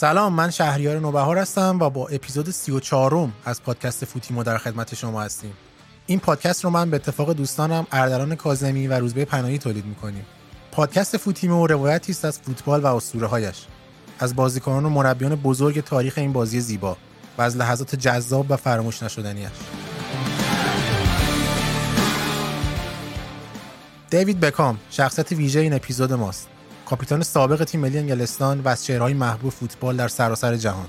سلام من شهریار نوبهار هستم و با اپیزود 34 از پادکست فوتیمو در خدمت شما هستیم. این پادکست رو من به اتفاق دوستانم اردلان کازمی و روزبه پناهی تولید می‌کنیم. پادکست فوتیمو روایتی است از فوتبال و اسطوره هایش از بازیکنان و مربیان بزرگ تاریخ این بازی زیبا و از لحظات جذاب و فراموش نشدنیش دیوید بکام شخصیت ویژه این اپیزود ماست. کاپیتان سابق تیم ملی انگلستان و از چهرههای محبوب فوتبال در سراسر جهان.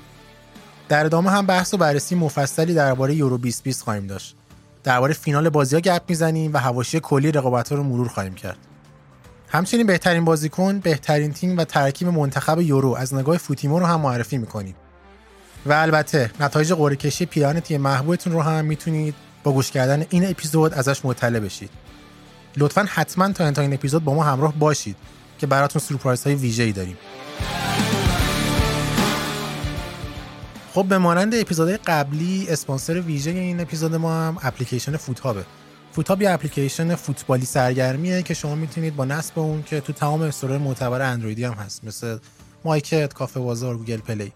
در ادامه هم بحث و بررسی مفصلی درباره یورو 2020 خواهیم داشت. درباره فینال بازی ها گپ می‌زنیم و حواشی کلی رقابت ها رو مرور خواهیم کرد. همچنین بهترین بازیکن بهترین تیم و ترکیب منتخب یورو از نگاه فوتیمو رو هم معرفی می‌کنیم. و البته نتایج قرعه کشی پیران تیم محبوبتون رو هم می‌تونید با گوش کردن این اپیزود ازش مطلع بشید. لطفا حتما تا انتهای این اپیزود با ما همراه باشید. که براتون سورپرایز های ویژه‌ای داریم. خب به مانند اپیزودهای قبلی اسپانسر ویژه این اپیزود ما هم اپلیکیشن فوتهابه. فوتهاب یه اپلیکیشن فوتبالی سرگرمیه که شما می‌تونید با نصب اون که تو تمام store های معتبر اندرویدی هم هست مثل مایکت، کافه بازار، Google Play.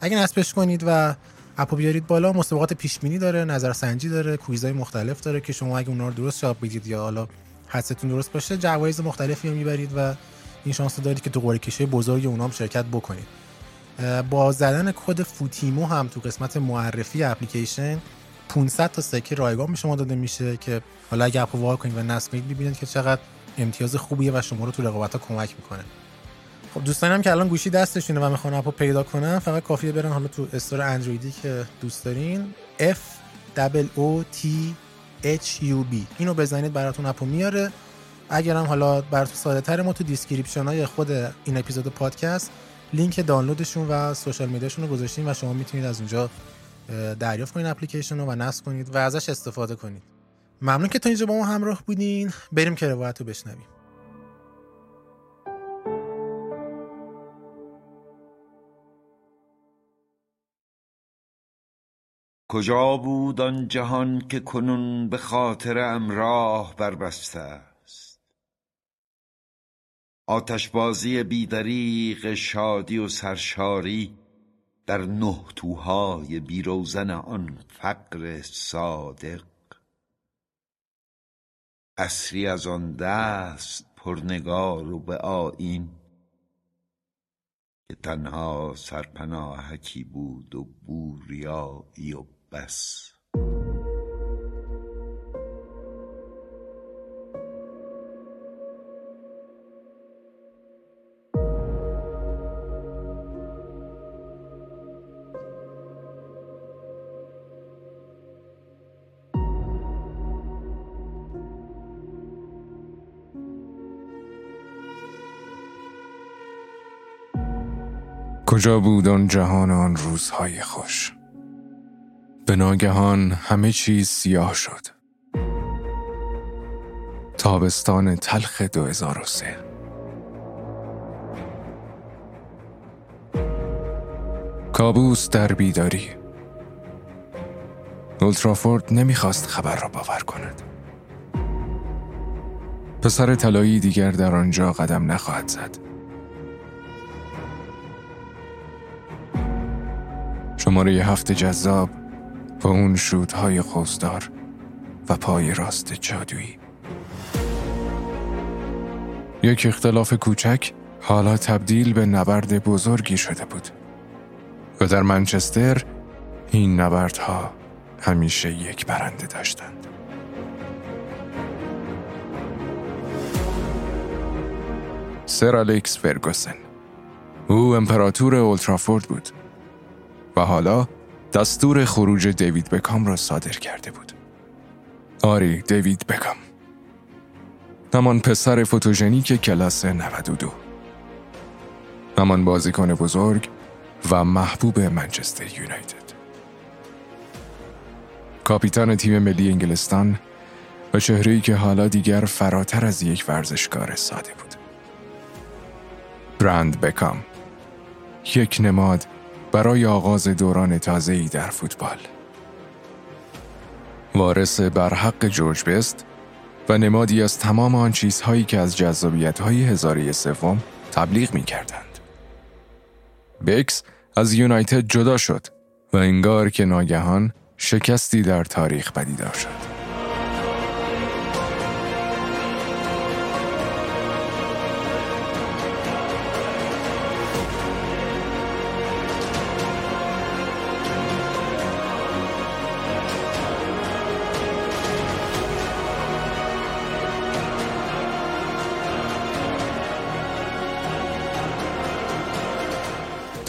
اگه نصبش کنید و اپو بیارید بالا مسابقات پیش بینی داره نظرسنجی داره quiz های مختلف داره که شما اگه اونا رو درست جواب بدید یا حالا حدستون درست باشه جوایز مختلفی رو می‌برید و این شانس دارید که تو قرعه کشی بزرگ اونام شرکت بکنید. با زدن کد فوتیمو هم تو قسمت معرفی اپلیکیشن 500 تا سکه رایگان به شما داده میشه که حالا اگه اپو وا کنید و نصب کنید ببینید که چقدر امتیاز خوبیه و شما رو تو رقابت ها کمک می‌کنه. خب دوستانم که الان گوشی دستشونه و می‌خوان اپو پیدا کنن فقط کافیه برن حالا تو store اندرویدی که دوست دارین. F O T H U B. اینو بزنید براتون اپو میاره. اگرم حالا براتون ساده تر ما تو description های خود این اپیزود پادکست لینک دانلودشون و social media شون رو گذاشتیم و شما می‌تونید از اونجا دریافت کنید اپلیکیشن رو و نصب کنید و ازش استفاده کنید. ممنون که تا اینجا با ما همراه بودین. بریم که روایت رو بشنویم. کجا بود آن جهان که کنون به خاطر امراه بربسته؟ آتشبازی بیدریق شادی و سرشاری در نه توهای بیروزن آن فقر صادق. اصری از آن دست پرنگار و به آیین که تنها سرپناهکی بود و بوریایی و بس. کجا بود آن جهان آن روزهای خوش؟ به ناگهان همه چیز سیاه شد. تابستان تلخ 2003 کابوس در بیداری. اولترافورد نمی‌خواست خبر را باور کند. پسر طلایی دیگر در آنجا قدم نخواهد زد. شماره هفت جذاب با اون شودهای خوزدار و پای راست جادویی. یک اختلاف کوچک حالا تبدیل به نبرد بزرگی شده بود. و در منچستر این نبردها همیشه یک برنده داشتند. سر الکس فرگوسن. او امپراتور اولترافورد بود. و حالا دستور خروج دیوید بکام را صادر کرده بود. آری دیوید بکام. همان پسر فوتوژنیک کلاس 92 همان بازیکن بزرگ و محبوب منچستر یونایتد. کاپیتان تیم ملی انگلستان و چهره‌ای که حالا دیگر فراتر از یک ورزشکار ساده بود. برند بکام. یک نماد برای آغاز دوران تازه‌ای در فوتبال. وارث بر حق جورج بست و نمادی از تمام آن چیزهایی که از جذابیت های هزاره سوم تبلیغ می کردند. بکس از یونایتد جدا شد و انگار که ناگهان شکستی در تاریخ پدیدار شد.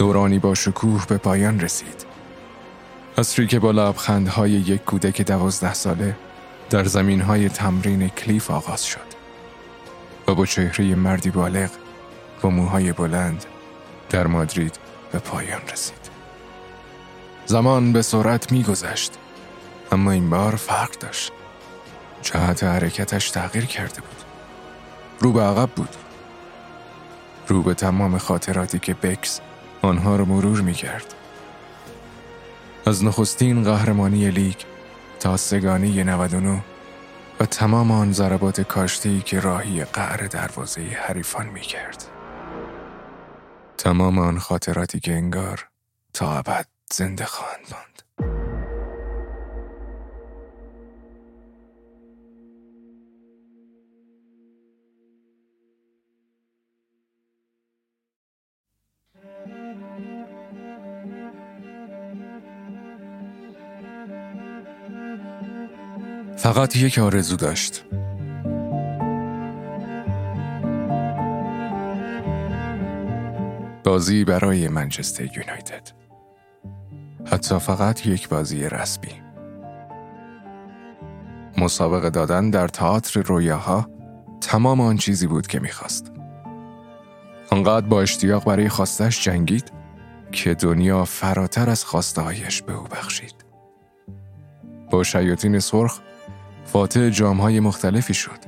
دورانی با شکوه به پایان رسید. عصری که با لبخندهای یک کودک دوازده ساله در زمین های تمرین کلیف آغاز شد و با چهره مردی بالغ با موهای بلند در مادرید به پایان رسید. زمان به سرعت میگذشت اما این بار فرق داشت. جهت حرکتش تغییر کرده بود. رو به عقب بود. رو به تمام خاطراتی که بکس آنها را مرور می کرد. از نخستین قهرمانی لیگ تا سگانی 99 و تمام آن ضربات کاشتی که راهی قعر دروازه حریفان می کرد. تمام آن خاطراتی که انگار تا ابد زنده خواهند ماند. فقط یک آرزو داشت. بازی برای منچستر یونایتد. حتی فقط یک بازی رسمی. مسابقه دادن در تئاتر رویاها تمام آن چیزی بود که می‌خواست. آنقدر با اشتیاق برای خواستش جنگید که دنیا فراتر از خواستهایش به او بخشید. با شیاطین سرخ فاتح جامهای مختلفی شد.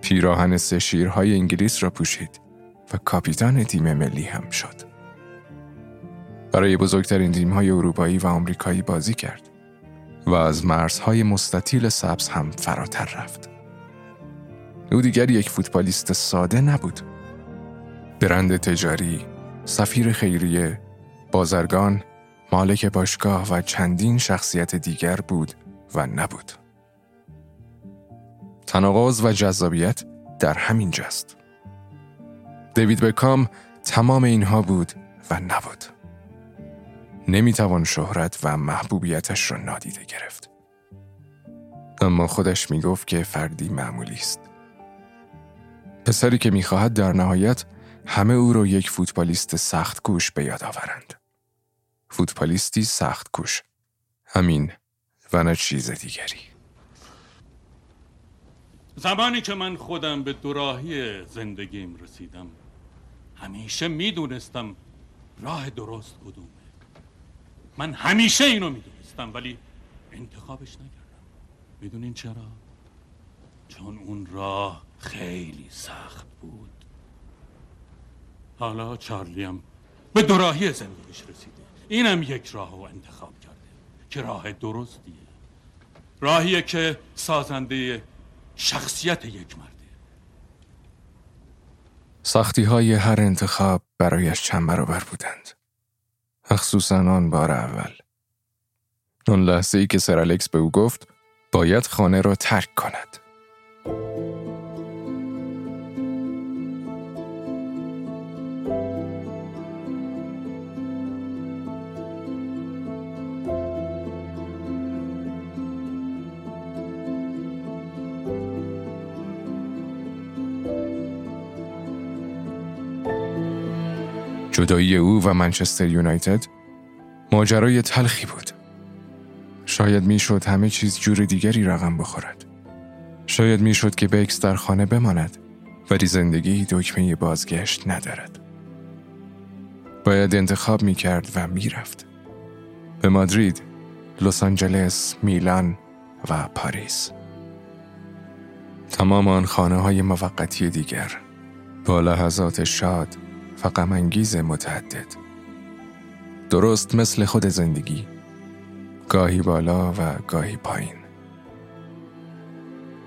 پیراهن سه شیرهای انگلیس را پوشید و کاپیتان تیم ملی هم شد. برای بزرگترین تیمهای اروپایی و آمریکایی بازی کرد و از مرزهای مستطیل سبز هم فراتر رفت. او دیگر یک فوتبالیست ساده نبود. برند تجاری، سفیر خیریه، بازرگان، مالک باشگاه و چندین شخصیت دیگر بود و نبود. تناقض و جذابیت در همین جست. دیوید بکام تمام اینها بود و نبود. نمی‌توان شهرت و محبوبیتش را نادیده گرفت. اما خودش می‌گفت که فردی معمولی است. پسری که می‌خواهد در نهایت همه او را یک فوتبالیست سخت کوش به یاد آورند. فوتبالیستی سخت کوش. همین و نه چیز دیگری. زمانی که من خودم به دوراهی زندگیم رسیدم همیشه می‌دونستم راه درست کدومه. من همیشه اینو می‌دونستم ولی انتخابش نکردم. می‌دونین چرا؟ چون اون راه خیلی سخت بود. حالا چارلیم به دوراهی زندگیش رسیده. اینم یک راه رو انتخاب کرده که راه درستیه. راهیه که سازنده شخصیت یک مرده سختی های هر انتخاب برایش چند برابر بودند. مخصوصا آن بار اول. اون لحظه ای که سر الکس به او گفت باید خانه را ترک کند. جدایی او و منچستر یونایتد ماجرای تلخی بود. شاید می‌شد همه چیز جور دیگری رقم بخورد. شاید می‌شد که بکس در خانه بماند ولی زندگی دکمه بازگشت ندارد. باید انتخاب می کرد و می‌رفت. به مادرید، لس آنجلس، میلان و پاریس. تمام آن خانه های موقتی دیگر با لحظات شاد و غمانگیز متعدد درست مثل خود زندگی گاهی بالا و گاهی پایین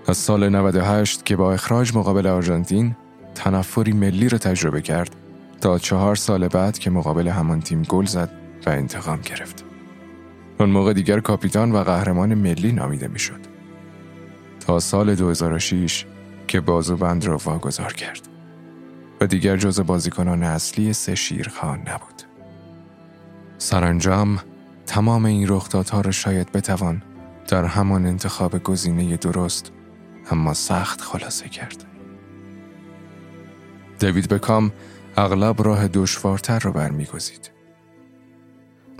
از سال 98 که با اخراج مقابل آرژانتین تنفری ملی را تجربه کرد تا چهار سال بعد که مقابل همان تیم گل زد و انتقام گرفت. اون موقع دیگر کاپیتان و قهرمان ملی نامیده می‌شد. تا سال 2006 که بند را واگذار کرد و دیگر جز بازیکنان اصلی سه شیرخان نبود. سرانجام تمام این رخدادها را شاید بتوان در همان انتخاب گزینه درست اما سخت خلاصه کرد. دیوید بکام اغلب راه دشوارتر را برمیگزید.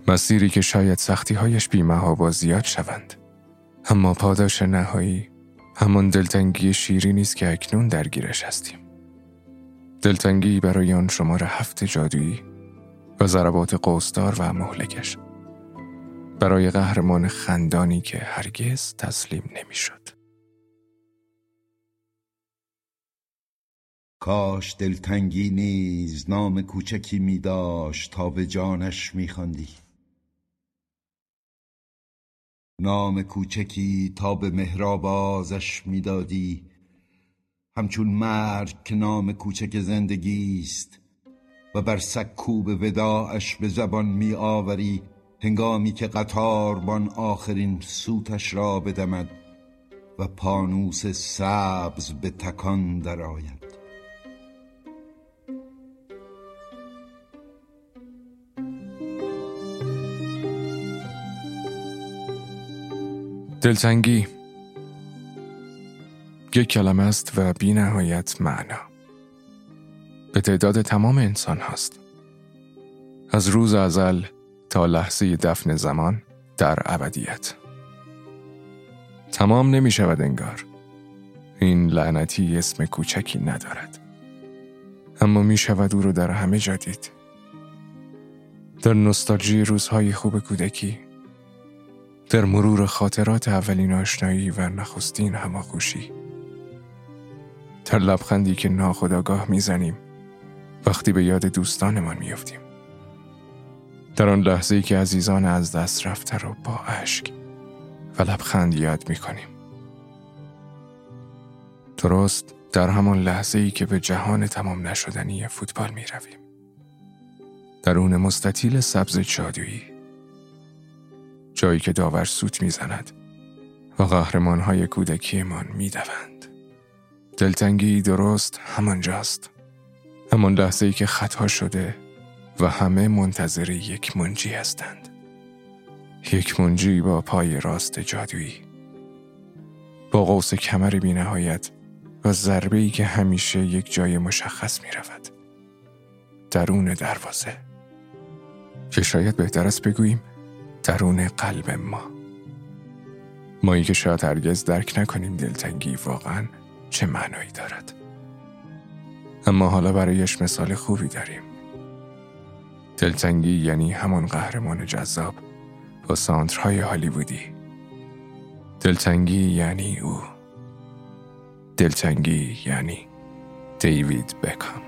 مسیری که شاید سختی هایش بیمه زیاد شوند. اما پاداش نهایی همان دلتنگی شیری نیست که اکنون درگیرش هستیم. دلتنگی برای آن شمار هفت جادویی و ضربات قوسدار و مهلکش. برای قهرمان خندانی که هرگز تسلیم نمی‌شد. کاش دلتنگی نیز نام کوچکی می داشت تا به جانش می خاندی. نام کوچکی تا به مهرابازش می‌دادی همچون مرگ که نام کوچک زندگی است و بر سکوب وداعش به زبان می آوری هنگامی که قطاربان آخرین سوتش را بدمد و پانوس سبز به تکان درآید. دلتنگی. یک کلمه است و بی نهایت معنا. به تعداد تمام انسان هست از روز ازل تا لحظه دفن زمان در ابدیت. تمام نمی شود انگار. این لعنتی اسم کوچکی ندارد. اما می شود او رو در همه جا دید. در نستالژی روزهای خوب کودکی. در مرور خاطرات اولین آشنایی و نخستین هماغوشی. در لبخندی که ناخداگاه می‌زنیم وقتی به یاد دوستانمان میافتیم در آن لحظه که عزیزان از دست رفته رو با اشک و لبخند یاد می‌کنیم درست در همان لحظه ای که به جهان تمام نشدنی فوتبال می رویم. در اون مستطیل سبز جادویی جایی که داور سوت می‌زند و قهرمان های کودکیمان می‌دوند. دلتنگی درست همانجاست. همان لحظه ای که خطا شده و همه منتظر یک منجی هستند. یک منجی با پای راست جادویی. با قوس کمر بی نهایت و ضربه ای که همیشه یک جای مشخص می رود. درون دروازه. که شاید بهتر است بگوییم درون قلب ما مایی که شاید هرگز درک نکنیم دلتنگی واقعا چه معنایی دارد؟ اما حالا برایش مثال خوبی داریم. دلتنگی یعنی همان قهرمان جذاب با سانترهای هالیوودی. دلتنگی یعنی او. دلتنگی یعنی دیوید بکام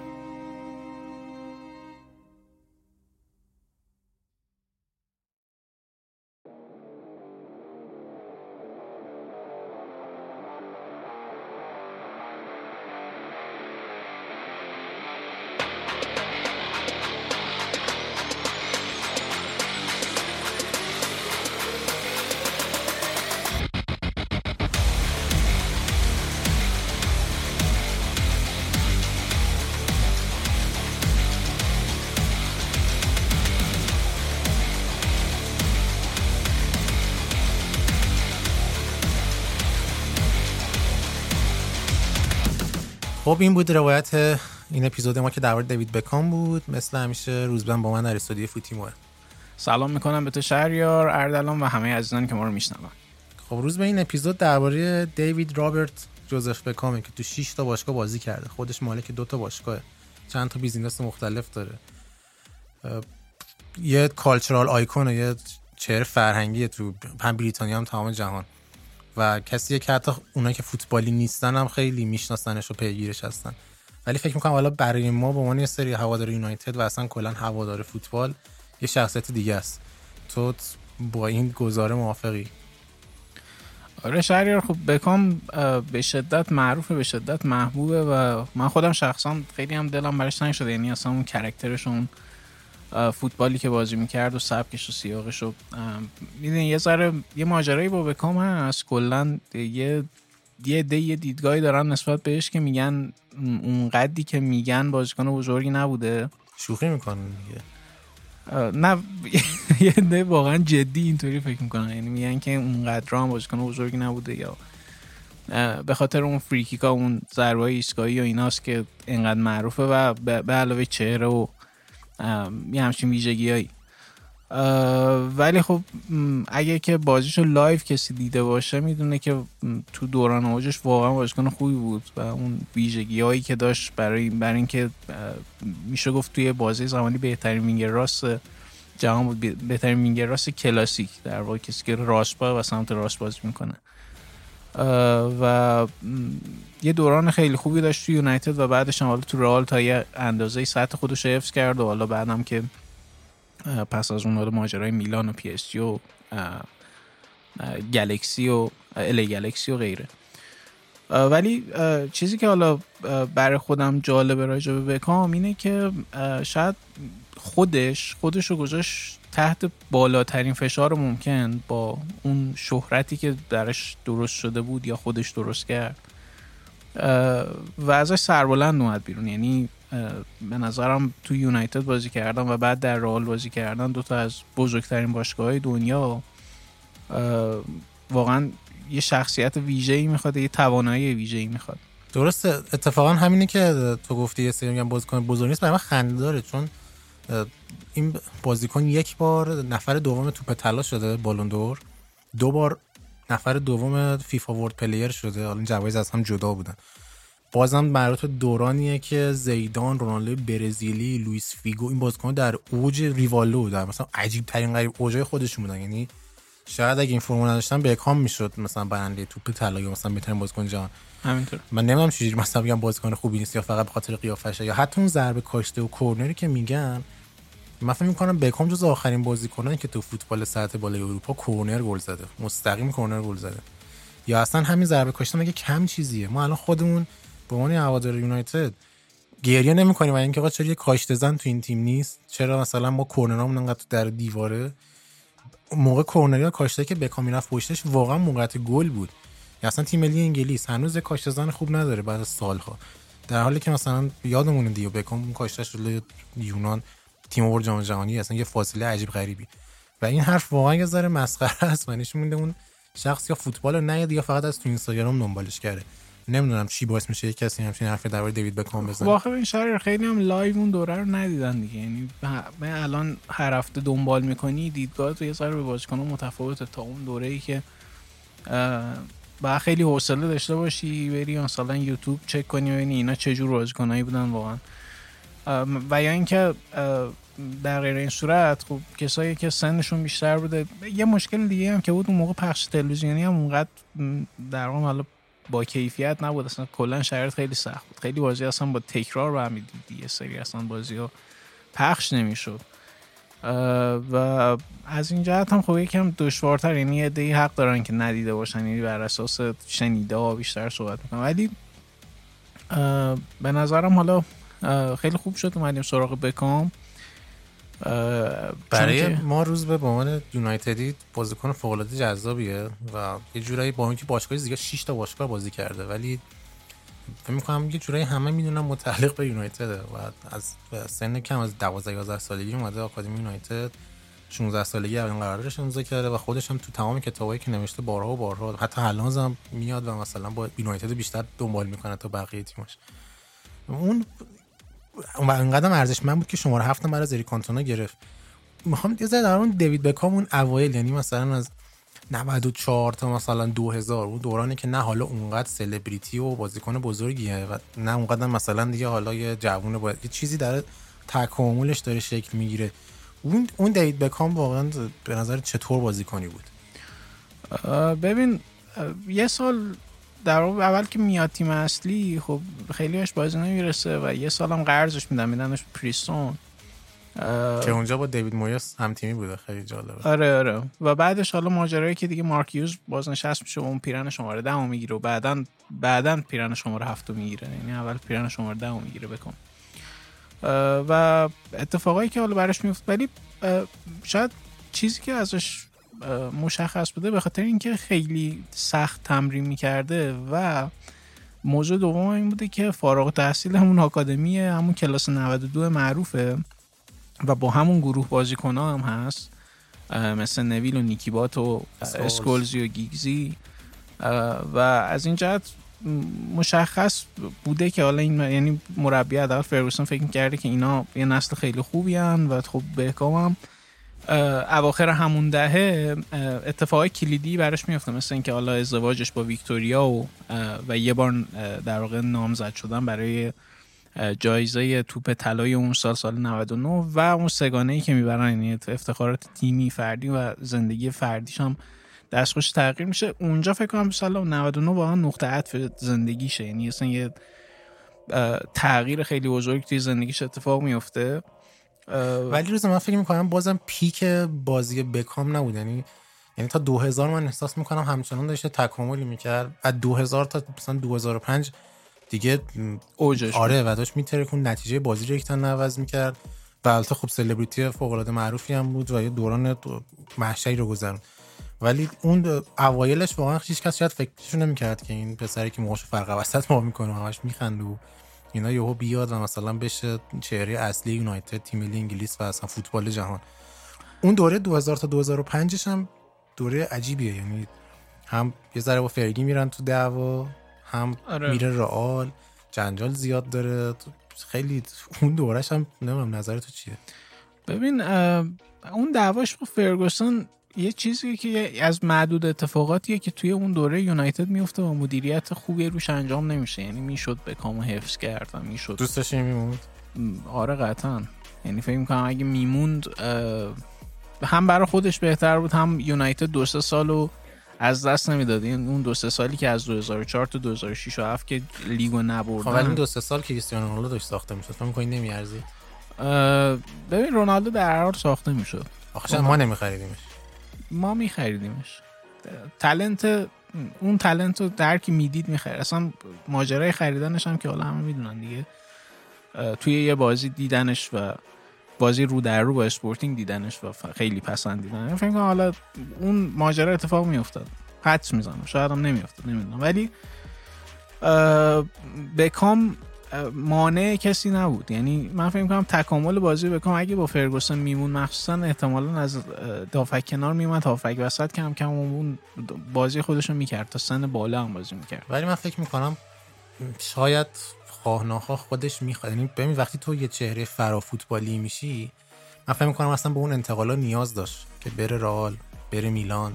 خب این بود روایت این اپیزود ما که در مورد دیوید بکام بود. مثل همیشه روزبه با من در استودیو فوتیموه. سلام می‌کنم به تو شهریار اردلان و همه عزیزانی که ما رو میشنون. خب روزبه این اپیزود درباره دیوید رابرت جوزف بکامه که تو 6 تا باشگاه بازی کرده. خودش مالک دو تا باشگاه. چند تا business مختلف داره. یه cultural icon یه چهره فرهنگی تو هم بریتانیا هم تمام جهان. و کسی که حتی اونایی که فوتبالی نیستن هم خیلی میشناسنش و پیگیرش هستن. ولی فکر می‌کنم حالا برای ما به عنوان یه سری هوادار یونایتد و اصلا کلا هوادار فوتبال یه شخصیت دیگه است. تو با این گزاره موافقی؟ آره شهریار خب بکام به شدت معروفه به شدت محبوبه و من خودم شخصا خیلی هم دلم برش تنگ شده یعنی اصلا اون کرکترش اون فوتبالی که بازی می‌کرد و سبکش و سیاقش رو می‌دونی یه ذره یه ماجرایی با بکام هست. کلا یه یه ده یه دیدگاهی دارن نسبت بهش که میگن اون قدی که میگن بازیکن بزرگی نبوده. شوخی می‌کنن دیگه. نه یه ده واقعا جدی اینطوری فکر می‌کنن. یعنی میگن که اونقدر هم بازیکن بزرگی نبوده یا به خاطر اون فریکیکا اون ضربه ایستگاهی و ایناست که اینقدر معروفه و به علاوه چهره و یه همچین ویژگی هایی ولی خب اگه که بازیشو live کسی دیده باشه می‌دونه که تو دوران اوجش واقعا بازیکن خوبی بود و اون ویژگی هایی که داشت برای برای اینکه میشه گفت توی بازی زمانی بهترین وینگر راست جهان بود بهترین وینگر راست کلاسیک در واقع کسی که راست با و سمت راست بازی می‌کنه. و یه دوران خیلی خوبی داشت تو یونایتد و بعدش هم حالا تو رئال تا یه اندازه سطح خودش حفظ کرد و حالا بعدم که پس از اون ماجرای میلان و PSG و Galaxy و LA Galaxy و غیره. ولی چیزی که حالا برای خودم جالبه راجع به بکام اینه که شاید خودش خودش رو گذاشت تحت بالاترین فشار ممکن با اون شهرتی که درش درست شده بود یا خودش درست کرد و ازش سربلند اومد بیرون. یعنی به نظرم تو یونایتد بازی کردن و بعد در رئال بازی کردن دوتا از بزرگترین باشگاه دنیا واقعا یه شخصیت ویژه‌ای می‌خواد یه توانایی ویژه‌ای می‌خواد. درسته. اتفاقا همینه که تو گفتی یه سری میگن بازیکن بزرگ نیست برای من خنده داره چون این بازیکن یک بار نفر دوم توپ طلا شده Ballon d'Or. دو بار نفر دوم FIFA World Player شده. حالا جوایز از هم جدا بودن. بازم مربوط دورانیه که زیدان رونالدو برزیلی لوئیس فیگو این بازیکن در اوج ریوالو در مثلا عجیب ترین غریب اوجای خودشون بودن. یعنی شاید اگه این فرمو نداشتن بکام می‌شد مثلا برنده توپ طلا یا مثلا بهترین بازیکن جهان. همینطور. من نمی‌دونم چجوری مثلا بگم بازیکن خوبی نیست یا فقط به خاطر قیافشه یا حتی اون ضربه کاشته و کورنری که میگن من فکر می‌کنم بکام جز آخرین بازیکنانی که تو فوتبال سطح بالای اروپا کورنر گل زده. مستقیم کورنر گل زده. یا اصلا همین ضربه کاشته مگه کم چیزیه؟ ما الان خودمون به عنوان هوادار یونایتد گریه نمی‌کنیم و اینکه آقا چرا یه کاشته زن تو این تیم نیست؟ چرا مثلا ما کورنرامون انقدر در دیواره؟ موقع کورنری ها کاشته که بکام می‌رفت پشتش واقعا موقعیت گل بود. یا اصلا تیم ملی انگلیس هنوز کاشته زن خوب نداره بعد از سالها. در حالی که مثلا یادمونه دیو بکام اون کاشتهش رو یونان تیم آورد جام جهانی اصلا یه فاصله عجیب غریبی. و این حرف واقعا یه ذره مسخره است. و نشون میده اون شخص یا فوتبال رو نیاد یا فقط از تو اینستاگرام دنبالش کرده. نمی‌دونم چی باعث میشه کسی همچین حرفی درباره دیوید بکام بزنه. واقعا این شهر خیلی هم live اون دوره رو ندیدن دیگه. یعنی من الان هر هفته دنبال می‌کنی دیدگاه تو یه ذره به بازیکن متفاوته تا اون دوره ای که با خیلی حوصله داشته باشی بری مثلا یوتیوب چک کنی ببینی اینا چه جور بازیکنایی بودن واقعا. و یا اینکه در غیر این صورت خب کسایی که سنشون بیشتر بوده یه مشکل دیگه هم که بود اون موقع پخش تلویزیونی هم اونقدر در واقع حالا با کیفیت نبود. اصلا کلا شرایط خیلی سخت بود. خیلی بازی اصلا با تکرار رو هم دیدی یه سری اصلا بازی ها پخش نمی‌شد. و از این جهت هم خب یکم دشوارتر یعنی یه حق دارن که ندیده باشن. یعنی بر اساس شنیده ها بیشتر صحبت می‌کنن. ولی به نظرم حالا خیلی خوب شد اومدیم سراغ بکام. برای ما روز به عنوان یونایتدی بازیکن فوق العاده جذابیه و یه جورایی با اینکه باشگاه دیگه 6 تا باشگاه بازی کرده ولی فکر می‌کنم یه جورایی همه می‌دونن متعلق به یونایتد و از سن کم از 12 11 سالگی اومده آکادمی یونایتد 16 سالگی اولین قراردادش امضا کرده و خودش هم تو تمام کتابایی که نوشته بارها و بارها حتی الان هم میاد و مثلا با یونایتد بیشتر دنبال می‌کنه تا بقیه تیماش. اون و انقدر ارزش من بود که شماره هفت برای زری کانتونا گرفت. می‌خوام یه ذره در اون دیوید بکام اون اوایل یعنی مثلا از 94 تا مثلا 2000 اون دورانی که نه حالا اونقدر سلبریتی و بازیکن بزرگیه و نه اونقدر مثلا دیگه حالا یه جوون باید یه چیزی در تکاملش داره شکل می‌گیره. اون اون دیوید بکام واقعا به نظر چطور بازیکنی بود؟ ببین یه سال در اول که میاد تیم اصلی خب خیلی بهش بازی نمی‌رسه و یه سالم قرضش میدن میدنش پریستون که اونجا با دیوید مویس هم تیمی بوده خیلی جالبه. آره آره. و بعدش حالا ماجرایی که دیگه مارک یوز بازنشست میشه و اون پیرن شماره ده می‌گیره و بعدا بعدا پیرن شماره هفت می‌گیره. یعنی اول پیرن شماره ده می‌گیره بکن. و اتفاقایی که حالا براش میفت ولی شاید چیزی که ازش مشخص بوده به خاطر اینکه خیلی سخت تمرین می‌کرده و موضوع دوم این بوده که فارغ تحصیل همون آکادمی همون کلاس 92 معروفه و با همون گروه بازیکن هم هست. مثل نویل و نیکیبات و اسکولزی و گیگزی. و از این جهت مشخص بوده که حالا این یعنی مربی حداقل فرگوسن فکر کرده که اینا یه نسل خیلی خوبی هن و خب بهکام هم اواخر همون دهه اتفاقای کلیدی براش میفته مثل اینکه حالا ازدواجش با ویکتوریا و و یه بار در واقع نامزد شدن برای جایزه توپ طلای اون سال سال 99 و اون سگانه ای که می‌برن یعنی افتخارات تیمی فردی و زندگی فردیش هم دستخوش تغییر میشه. اونجا فکر کنم سال 99 واقعا نقطه عطف زندگیشه یعنی اصلا یه تغییر خیلی بزرگ توی زندگیش اتفاق میفته ولی روز من فکر می‌کنم بازم پیک بازی بکام نبود. یعنی یعنی تا 2000 من احساس می‌کنم همچنان داشته تکاملی می‌کرد. از 2000 تا مثلا 2005 دیگه اوجش آره و داشت میترکون نتیجه بازی رو یکتن نوز می‌کرد. و البته خب سلبریتی فوق العاده معروفی هم بود و یه دوران محشری رو گذرون ولی اون اوایلش واقعا هیچ کس شاید فکرش نمی‌کرد که این پسری که موهاش فرق وسط ما می‌کنه همش میخنده و اینا یهو بیاد و مثلا بشه چهره اصلی یونایتد تیم ملی انگلیس و اصلا فوتبال جهان. اون دوره 2000 تا 2005 هم دوره عجیبیه. یعنی هم یه ذره با فرگی میرن تو دعوا هم آره. میره رئال. جنجال زیاد داره. خیلی اون دورش هم نمی‌دونم نظر تو چیه؟ ببین اون دعواش با فرگوسن یه چیزی که از معدود اتفاقاتیه که توی اون دوره یونایتد میفته و مدیریت خوبی روش انجام نمیشه. یعنی می‌شد به کامو حفظ کرد و می‌شد. دوستش میموند؟ آره قطعا. یعنی فکر می‌کنم اگه میموند هم برای خودش بهتر بود هم یونایتد دو سه سالو از دست نمی‌داد. این اون دو سه سالی که از 2004 تا 2006 و 7 که لیگو نبردن. خب ولی دو سه سال که کریستیانو رونالدو داشت ساخته می‌شد. فکر کنی نمیارزید؟ ببین رونالدو در هر ساخته می‌شد. آخه ما نمیخریدیمش. ما میخریدیمش. تلنت اون تلنت رو درکی می‌دید می‌خرید. اصلا ماجرای خریدنش هم که حالا همه می‌دونن دیگه. توی یه بازی دیدنش و بازی رو در رو با اسپورتینگ دیدنش و خیلی پسندیدن فکر کنم حالا اون ماجرا اتفاق میافتاد. حدس می‌زنم. شاید هم نمیافتاد. نمی‌دونم. ولی بکام مانع کسی نبود. یعنی من فکر کنم تکامل بازی بکام اگه با فرگوسن می‌موند مخصوصا احتمالا از هافبک کنار میومد هافبک وسط کم کم اون بازی خودشو می‌کرد. تا سن بالا هم بازی می‌کرد. ولی من فکر می‌کنم شاید خواه خودش می‌خواد. یعنی ببین وقتی تو یه چهره فرا فوتبالی میشی من فکر می‌کنم اصلا به اون انتقالا نیاز داشت که بره رئال بره میلان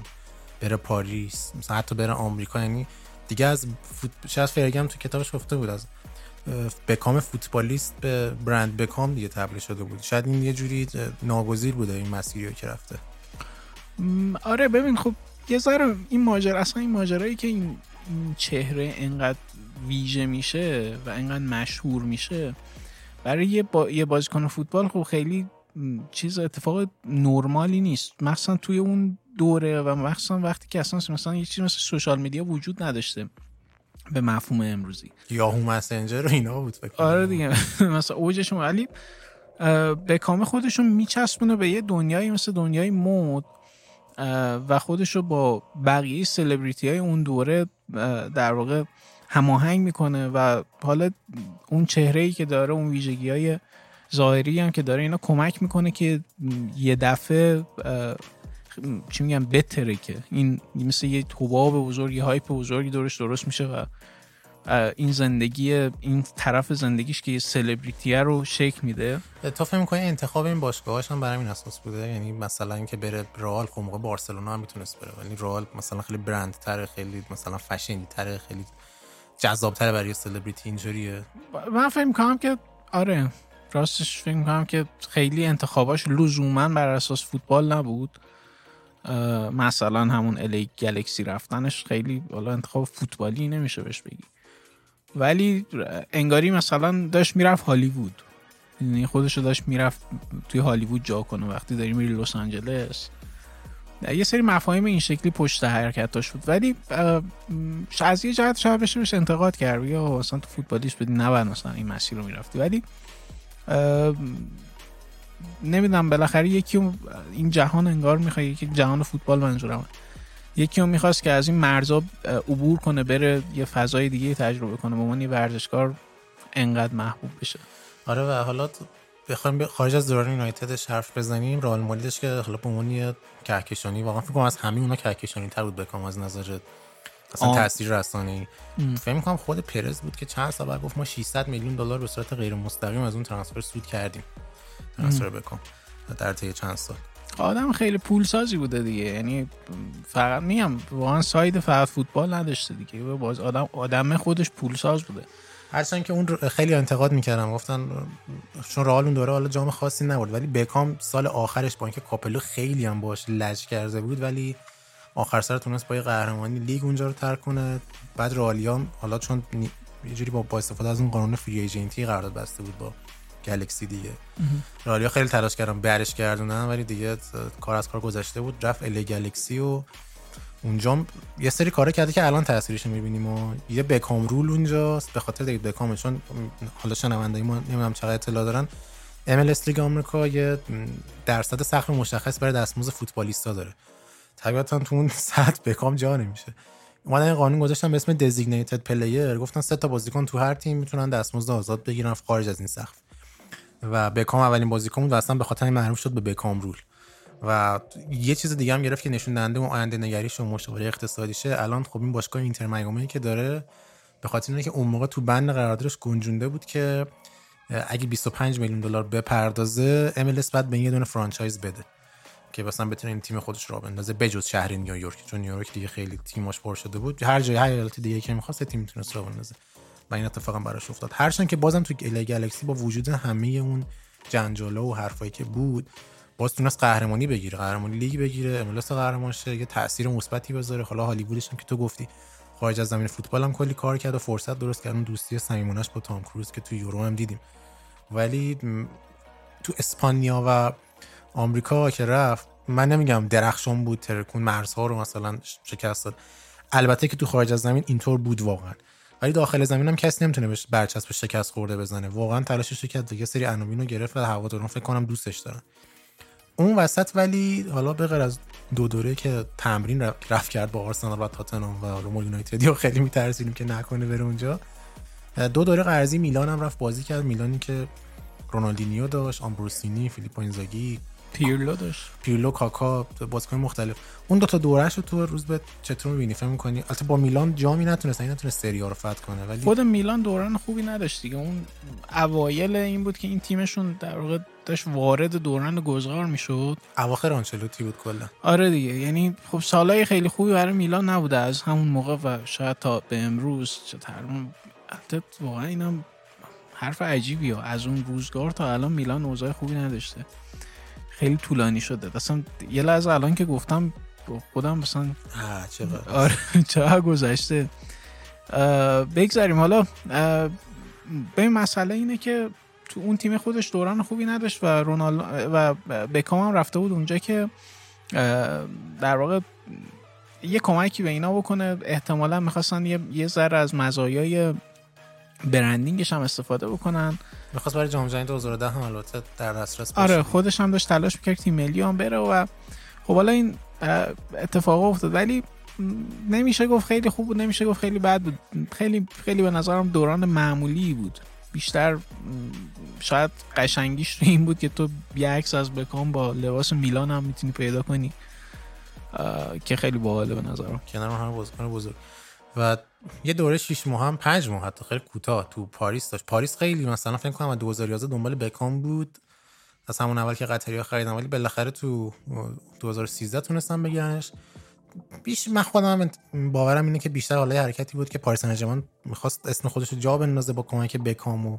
بره پاریس مثلا حتی بره آمریکا. یعنی دیگه از فوت... شاید فرگم تو کتابش گفته بود از بکام فوتبالیست به برند بکام دیگه تبدیل شده بود. شاید این یه جوری ناگزیر بوده این مسیری که رفته. آره ببین خب یه ذره این ماجرا اصلا این ماجرایی که این چهره انقدر ویژه میشه و انقدر مشهور میشه برای یه, با... یه بازیکن فوتبال خب خیلی چیز اتفاق نرمالی نیست. مثلا توی اون دوره و مثلا وقتی که اصلا مثلا یه چیز مثل سوشال میدیا وجود نداشته. به مفهوم امروزی. یاهو مسنجر و اینا بود فکر آره دیگه. مثلا اوجشون ولی به کام خودشون میچسبونه به یه دنیایی مثل دنیای مود و خودشو با بقیه سلبریتی های اون دوره در واقع هماهنگ می‌کنه و حالا اون چهره ای که داره اون ویژگی های ظاهری هم که داره اینا کمک می‌کنه که یه دفعه چی میگم بتره که. این مثل یه حباب بزرگی هایپ بزرگی دورش درست میشه و این زندگی این طرف زندگیش که یه سلبریتیه رو شک میده. تو فکر می‌کنی انتخاب این باشگاهاش هم برای این اساس بوده؟ یعنی مثلا اینکه بره رئال خب موقع بارسلونا هم می‌تونست بره ولی رئال مثلا خیلی برند تره خیلی مثلا فشنی تره خیلی جذاب تره برای سلبریتی اینجوریه. من فکر می‌کنم که آره. راستش فکر می‌کنم که خیلی انتخاباش لزوما بر اساس فوتبال نبود. مثلا همون الی گلکسی رفتنش خیلی حالا انتخاب فوتبالی نمیشه بهش بگی. ولی انگاری مثلا داشت می‌رفت هالیوود. یعنی خودش داشت می‌رفت توی هالیوود جا کنه. وقتی داری میری لس آنجلس. یه سری مفاهیم این شکلی پشت حرکتاش بود. ولی از یه جهت شاید بشه بهش انتقاد کرد. یا اصلا تو فوتبالیش بدی نباید مثلا این مسیر رو می‌رفتی. ولی نمی‌دونم بالاخره یکی این جهان انگار می‌خواد یکی جهان فوتبال منظورم. یکی رو می‌خواست که از این مرزا عبور کنه بره یه فضای دیگه تجربه کنه به عنوان یه ورزشکار انقدر محبوب بشه. آره و حالا بخوایم خارج از دوران یونایتد حرف بزنیم. رئال مادریدش که حالا به عنوان کهکشانی واقعا فکر کنم از همه اونا کهکشانی تر بود بکام از نظر اصلا تاثیر رسانی فکر می‌کنم خود پرز بود که چند سال گفت ما 600 میلیون دلار به صورت غیر مستقیم از اون ترانسفر سود کردیم. ترانسفر بکام در طی چند سال. آدم خیلی پول سازی بوده دیگه. یعنی فقط میگم واقعا side فقط فوتبال نداشته دیگه. باز آدم آدم خودش پول ساز بوده. هرچند که اون خیلی انتقاد می‌کردم. گفتن چون رئال اون دوره حالا جام خاصی نبود. ولی بکام سال آخرش با اینکه کاپلو خیلی هم باش لج کرده بود ولی آخر سر تونست با قهرمانی لیگ اونجا رو ترک کنه. بعد رئالیام حالا چون یه جوری با, با استفاده از اون قانون free agent ی قرارداد بسته بود با Galaxy دیگه. رئالیا خیلی تلاش کردم برش گردونن ولی دیگه کار از کار گذشته بود. رفت LA Galaxy و اونجا یه سری کارا کرده که الان تاثیرش می‌بینیم و یه Beckham rule اونجاست. به خاطر دیگه بکام چون حالا شنونده ما نمی‌دونم چقدر اطلاع دارن. ام لیگ آمریکا یه درصد سقف مشخص برای دستمزد فوتبالیستا داره. طبیعتا تو اون سطح بکام جا نمیشه. اومدن این قانون گذاشتن به اسم designated player گفتن سه تا بازیکن تو هر تیم می‌تونن دستمزد آزاد بگیرن خارج از این سقف. و بکام اولین بازیکن بود و اصلا به خاطر معروف شد به بکام رول. و یه چیز دیگه هم گرفت که نشون دهنده اون آینده نگریش و مشاوره اقتصادیشه. الان خب این باشگاه اینتر میامی که داره به خاطر اینکه اون موقع تو بند قراردادش گنجونده بود که اگه 25 میلیون دلار بپردازه MLS بعد به یه دونه فرانچایز بده که مثلا بتونه این تیم خودش رو بندازه بجز شهر نیویورک. چون نیویورک دیگه خیلی تیماش پر شده بود. هر جای هر ایالت دیگه که می‌خواست تیم می‌تونست رو بندازه و این اتفاقا براش افتاد. هرچند که بازم تو گلکسی با وجود همه اون جنجالا و حرفایی که بود باز تونست قهرمانی بگیره قهرمانی لیگ بگیره املاس قهرمان شه یه تاثیر مثبتی بذاره. حالا هالیوودش هم که تو گفتی خارج از زمین فوتبال هم کلی کار کرد و فرصت درست کرد. اون دوستی صمیمانش با تام کروز که تو یورو هم دیدیم. ولی تو اسپانیا و آمریکا که رفت من نمیگم درخشان بود ترکون مرزها رو مثلا شکست داد. البته که تو خارج از زمین اینطور بود واقعا. ولی داخل زمین هم کسی نمی‌تونه بهش برچسب شکست خورده بزنه. واقعا تلاشش کرد و یه سری عناوین رو گرفت و هواداران فکر کنم دوستش دارن. اون وسط ولی حالا به غیر از دو دوره که تمرین رفت کرد با آرسنال و تاتنهام و روم یونایتد یا خیلی میترسیدیم که نکنه بره اونجا. دو دوره قرضی میلان هم رفت بازی کرد. میلانی که رونالدینیو داشت آمبروسینی فیلیپو اینزاگی پیرلو داشت. پیرلو کاکا بازیکن مختلف. اون دو تا دورهش رو تو روز به. چطور می‌بینی؟ فهم می‌کنی؟ البته با میلان جامی نتونست این نتونست سری رو فتح کنه ولی خود میلان دوران خوبی نداشت دیگه. اون اوایل این بود که این تیمشون در واقع داشت وارد دوران گذار می‌شد. اواخر آنچلوتی بود کلا. آره دیگه. یعنی خب سالهای خیلی خوبی برای میلان نبوده از همون موقع و شاید تا به امروز چه البته واقعا اینم حرف عجیبی ها. از اون روزگار تا الان میلان اوضاع خوبی نداشته. خیلی طولانی شده. اصلا یه لحظه الان که گفتم خودم مثلا چقدر؟ آره چقدر گذشته. بگذاریم. حالا به مسئله اینه که تو اون تیم خودش دوران خوبی نداشت و رونالدو و بکام هم رفته بود اونجا که در واقع یه کمکی به اینا بکنه. احتمالا می‌خواستن یه, یه ذره از مزایای برندینگش هم استفاده بکنن. می‌خواست برای جام جهانی 2010 هم البته در دسترس باشه. آره خودش هم داشت تلاش می‌کرد تیم ملی هم بره و خب حالا این اتفاق افتاد. ولی نمیشه گفت خیلی خوب بود نمیشه گفت خیلی بد بود. خیلی خیلی به نظرم دوران معمولی بود. بیشتر شاید قشنگیش رو این بود که تو یه عکس از بکام با لباس میلان هم می‌تونی پیدا کنی. که خیلی باحاله به نظرم. کنار هم بازیکن بزرگ. و یه دوره 6 ماه هم 5 ماه حتی خیلی کوتاه تو پاریس داشت. پاریس خیلی مثلا فکر کنم 2011 دنبال بکام بود. از همون اول که قطری خریدن ولی بالاخره تو 2013 تونستن بگیرنش. بیش من خودم باورم اینه که بیشتر حالا حرکتی بود که پاریس سن می‌خواست اسم خودش رو جا بندازه با کمک بکام و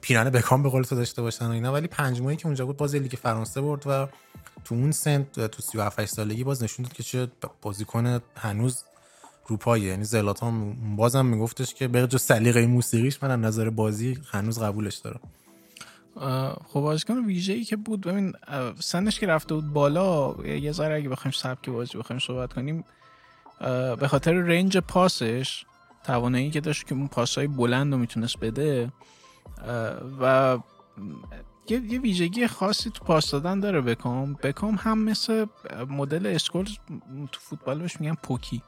پیرهن بکام به قول تو داشته باشن و اینا. ولی پنج ماهی که اونجا بود باز لیگ فرانسه برد و تو اون سن تو 37 سالگی باز نشون داد که چه بازیکن هنوز روپایه یعنی زلاتان بازم میگفتش که به سلیقه موسیقیش من از نظر بازی هنوز قبولش دارم. خب بازیکن ویژه ای که بود ببین سنش که رفته بود بالا یه ذره اگه بخوایم سبک بازی بخوایم صحبت کنیم به خاطر رنج پاسش توانایی که داشت که اون پاسهای بلند رو می‌تونست بده و یه, یه ویژگی خاصی تو پاس دادن داره بکام. بکام هم مثل مدل اسکولز تو فوتبال بهش میگن پوکی.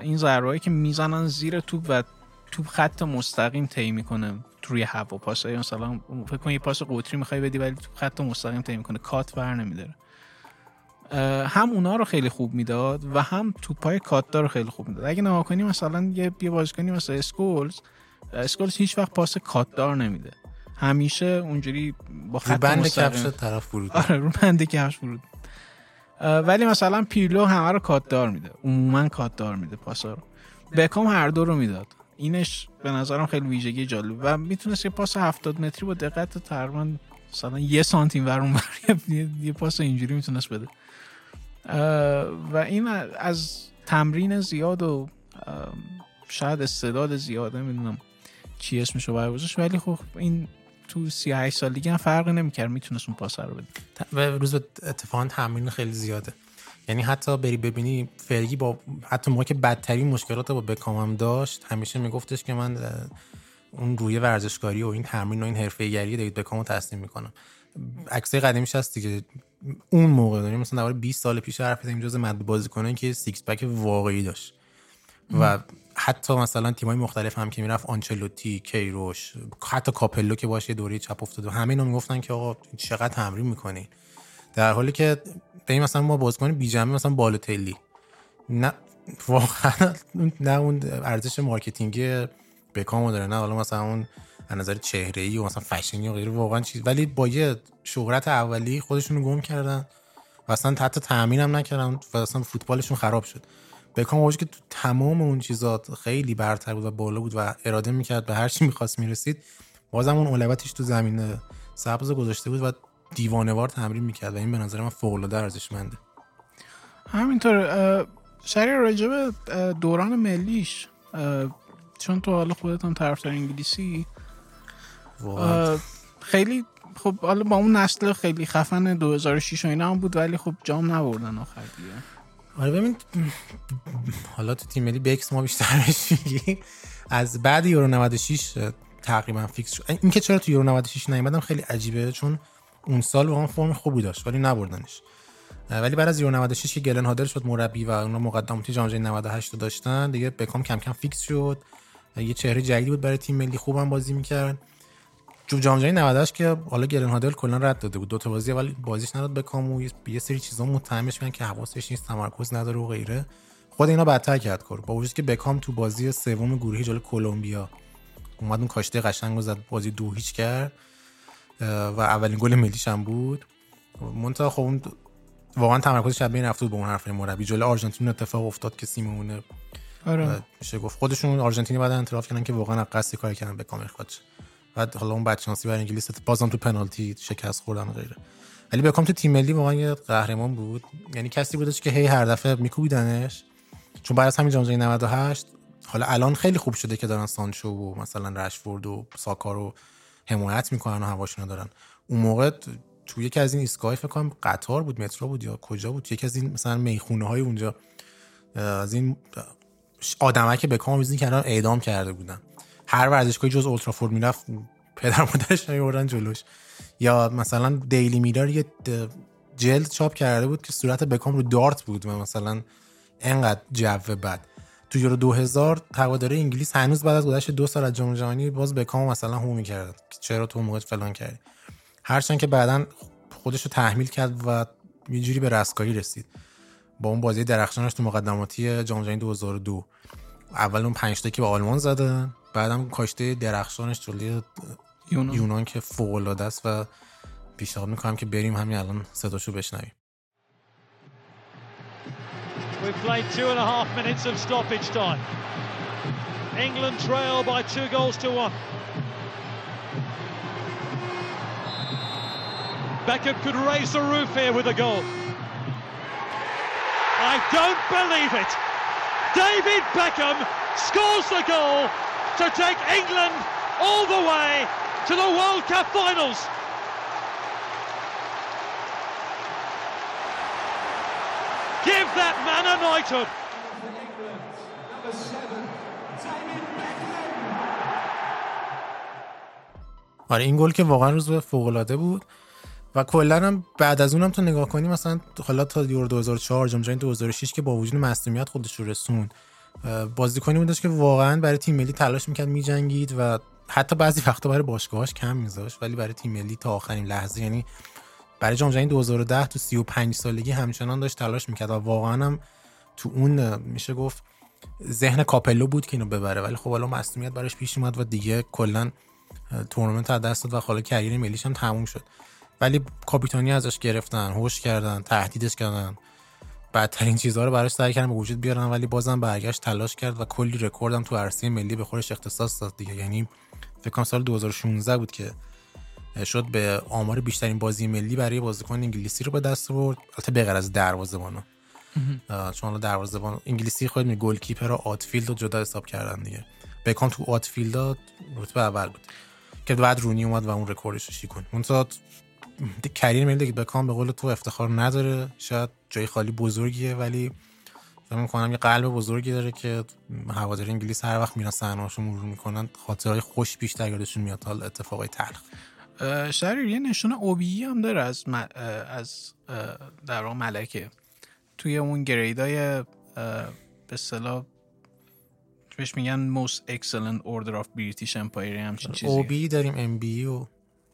این ضربه‌ای که می‌زنن زیر توپ و توپ خط مستقیم طی می‌کنه توی هوا. پاس مثلا فکر کن یه پاس قطری می‌خوای بدی ولی توپ خط مستقیم طی می‌کنه. کات بر نمیداره. هم اونا رو خیلی خوب می‌داد و هم توپای کاتدار رو خیلی خوب می‌داد. اگه نگاه کنی مثلا یه یه بازیکنی مثل اسکولز اسکولز هیچ وقت پاس کاتدار نمیده. همیشه اونجوری با خط بند کفش طرف فرود آره رو بند کفش فرود ولی مثلا پیرلو همه رو کاتدار میده. عموما کاتدار میده پاسا رو. بکام هر دو رو می‌داد. اینش به نظرم خیلی ویژگی جالب. و می‌تونست یه پاس 70 متری با دقت تقریبا مثلا یه سانتیم ور اون یه پاس اینجوری می‌تونست بده. و این از تمرین زیاد و شاید استعداد زیاد نمی‌دونم چی اسمش رو برگذاشت. ولی خب این تو 38 سالگی هم فرق نمی‌کرد می‌تونست اون پاس رو بده و روز اتفاقا تمرین خیلی زیاده. یعنی حتی بری ببینی فرگی با حتی موقع که بدترین مشکلات با بکام هم داشت همیشه میگفتش که من اون روی ورزشکاری و این تمرین و این حرفه‌ایگری دیوید بکام رو تسلیم می‌کنم. عکسای قدیمیش هست دیگه. اون موقع داریم مثلا درباره 20 سال پیش حرف بزنیم جز معدود بازیکنان که six pack واقعی داشت. و حتی مثلا تیمای مختلف هم که می‌رفت آنچلوتی کیروش حتی کاپلو که باشه دوره چپ افتاده همه اینا می‌گفتن که آقا چقدر تمرین می‌کنین در حالی که به مثلا ما بازیکن بیجمه مثلا بالوتلی. نه واقعا نه اون ارزش marketing ی بکامو داره نه حالا مثلا اون از نظر چهره ای و مثلا فشنی و غیره واقعا چیز. ولی با یه شهرت اولی خودشون رو گم کردن و اصلا حتی تامین هم نکردن و اصلا فوتبالشون خراب شد. بکام واجه که تو تمام اون چیزات خیلی برتر بود و بالا بود و اراده می‌کرد به هر چی می‌خواست می‌رسید بازم اون اولویتش تو زمین سبز گذاشته بود و دیوانوار تمرین می‌کرد و این به نظر من فوق العاده ارزشمنده. همینطور شریع راجب دوران ملیش چون تو حالا خودت هم طرفدار انگلیسی. خیلی خب حالا با اون نسل خیلی خفن 2006 و اینا هم بود ولی خب جام نبردن آخر دیگه. آره ببین حالا تو تیم ملی بکس ما بیشتر میگی. از بعد یورو 96 تقریبا فیکس شد. اینکه چرا تو یورو 96 نیومد خیلی عجیبه چون اون سال واقعا فرم خوبی داشت ولی نبردنش. ولی بعد از یورو 96 که گلن هادل شد مربی و اونا مقدماتی جام جهانی 98 داشتن دیگه بکام کم کم فیکس شد. یه چهره جدیدی بود برای تیم ملی خوبم بازی می‌کرد. جام جهانی 98 که حالا گلن هادل کلا رد داده بود. دو تا بازی ولی بازیش نداد بکام و یه سری چیزا متهمش میگن که حواسش نیست تمرکز نداره و غیره. خود اینا بدتر کرد کار. با وجودی که بکام تو بازی سوم گروهی جلوی کلمبیا اومد اون کاشته قشنگ زد بازی دو هیچ کرد. و اولین گل ملیش هم بود. منتها خب اون واقعا تمرکزش شب بین رفت به اون حرف مربی. جلوی آرژانتین اتفاق افتاد که سیمونه آره. میشه گفت. خودشون آرژانتینی بعد انتراف کردن که واقعا قصدی کار کردن به کامل بعد حالا اون بدشانسی برای انگلیس بازم تو پنالتی شکست خوردن و غیره. ولی بکام تو تیم ملی واقعا یه قهرمان بود. یعنی کسی بودش که هی هر دفعه میکوبیدنش. چون بعد از همین جام جهانی 98 حالا الان خیلی خوب شده که دارن سانچو و مثلا رشفورد و ساکا رو حمایت می‌کنن و هواشون دارن. اون موقع تو یکی از این ایستگاه فکر کنم قطار بود مترو بود یا کجا بود یکی از این مثلا می‌خونه های اونجا از این آدمایی که بکام می‌زنی کنار اعدام کرده بودن. هر ورزشگاهی جز اولترافورد می‌رفت پدر مادرش میوردن جلوش. یا مثلا دیلی میرار یه جلد چاپ کرده بود که صورت بکام رو دارت بود و مثلا انقدر جو بد. تو یورو 2000 هواداره انگلیس هنوز بعد از گذشت دو سال از جام جهانی باز بکام مثلا هو می‌کردن. چرا تو موقع فلان کردی؟ هرچند که بعدا خودش رو تحمیل کرد و یه جوری به رستگاری رسید. با اون بازی درخشانش تو مقدماتی جام جهانی 2002 اول اون 5 که به آلمان زدن. بعدم کاشته درخشانش جلوی یونان. یونان که فوق العاده است و پیشنهاد می‌کنم که بریم همین الان صداشو بشنویم We've played two and a half minutes of stoppage time. England trail by two goals to one. Beckham could raise the roof here with a goal. I don't believe it. David Beckham scores the goal to take England all the way to the World Cup finals. Give that man a knighthood. آره این گل که واقعا روز فوق العاده بود و کلا هم بعد از اونم تو نگاه کنی مثلا حالا تا یورو 2004 جام جهانی 2006 که با وجود مصونیت خودش رو رسوند بازیکنی بودش که واقعا برای تیم ملی تلاش می‌کرد میجنگید و حتی بعضی وقتا برای باشگاهاش کم میذاشت ولی برای تیم ملی تا آخرین لحظه یعنی برای جام جهانی 2010 تو 35 سالگی همچنان داشت تلاش می‌کرد و واقعا هم تو اون میشه گفت ذهن کاپلو بود که اینو ببره. ولی خب حالا مصونیت براش پیش اومد و دیگه کلا تورنمنت از دست داد و حالا career ملیش هم تموم شد. ولی کاپیتانی ازش گرفتن هوش کردن تهدیدش کردن. بدترین چیزها رو براش سعی کردن به وجود بیارن ولی بازم برگشت تلاش کرد و کلی رکوردم تو عرصه ملی به خودش اختصاص داد دیگه. یعنی فکر کنم سال 2016 بود که شد به آمار بیشترین بازی ملی برای بازیکن انگلیسی رو به دست آورد. البته بغیر از دروازه‌بانا چون حالا دروازه‌بان انگلیسی خود می goalkeeper و outfield رو جدا حساب کردن دیگه. بکام تو outfield رتبه اول بود. که بعد رونی اومد و اون رکوردش رو شیکوند اون career ملی دیگه بکام به قول تو افتخار نداره. شاید جای خالی بزرگیه ولی فکر می‌کنم یه قلب بزرگی داره که هواداری انگلیس هر وقت میرن صحنه‌هاشو مرور می‌کنن خاطرهای خوش بیشتر یادشون میاد تا اتفاقای تلخ. شریر یه نشون OBE هم داره از م... از در ملکه. توی اون grade ای به اصطلاح بهش میگن most excellent order of British Empire همچین چیزی اوبی داریم ام بی و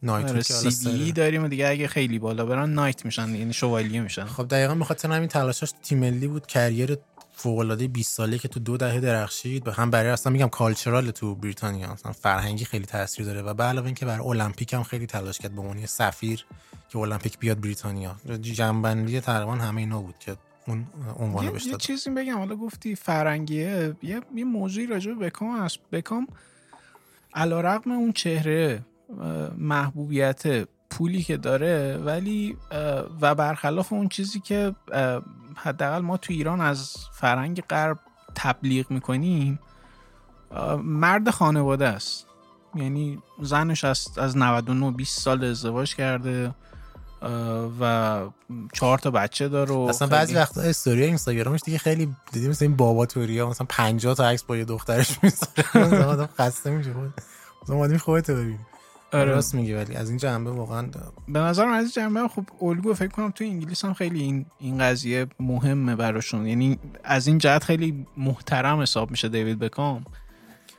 نایت آره سی بی داریم و دیگه اگه خیلی بالا برن نایت میشن یعنی شوالیه میشن. خب دقیقا به خاطر همین تلاشاش تیم ملی بود کریر فوق العاده 20 ساله که تو دو دهه درخشید. به هم برای اصلا میگم کالچرال تو بریتانیا اصلا فرهنگی خیلی تاثیر داره. و به علاوه اینکه برای المپیک هم خیلی تلاش کرد به عنوان سفیر که المپیک بیاد بریتانیا. جنبندی تقریبا همه اینا بود که اون عنوان بهش یه چیزی بگم حالا گفتی فرنگیه یه یه موضوعی راجع به بکام هست. بکام علیرغم اون چهره محبوبیت پولی که داره ولی و برخلاف اون چیزی که حداقل ما تو ایران از فرهنگ غرب تبلیغ می‌کنیم مرد خانواده است. یعنی زنش از از 99 20 سال ازدواج کرده و چهار تا بچه داره اصلا بعضی وقتا استوری اینستاگرامش دیگه خیلی دیدیم مثلا این بابا توریا مثلا 50 تا عکس با یه دخترش می‌ذاره. آدم خسته میشه خود مثلا اومدیم خودت ببین آره. راست میگی ولی از این جنبه واقعا به نظرم از این جنبه خب الگو فکر کنم تو انگلیس هم خیلی این این قضیه مهمه براشون. یعنی از این جهت خیلی محترم حساب میشه دیوید بکام.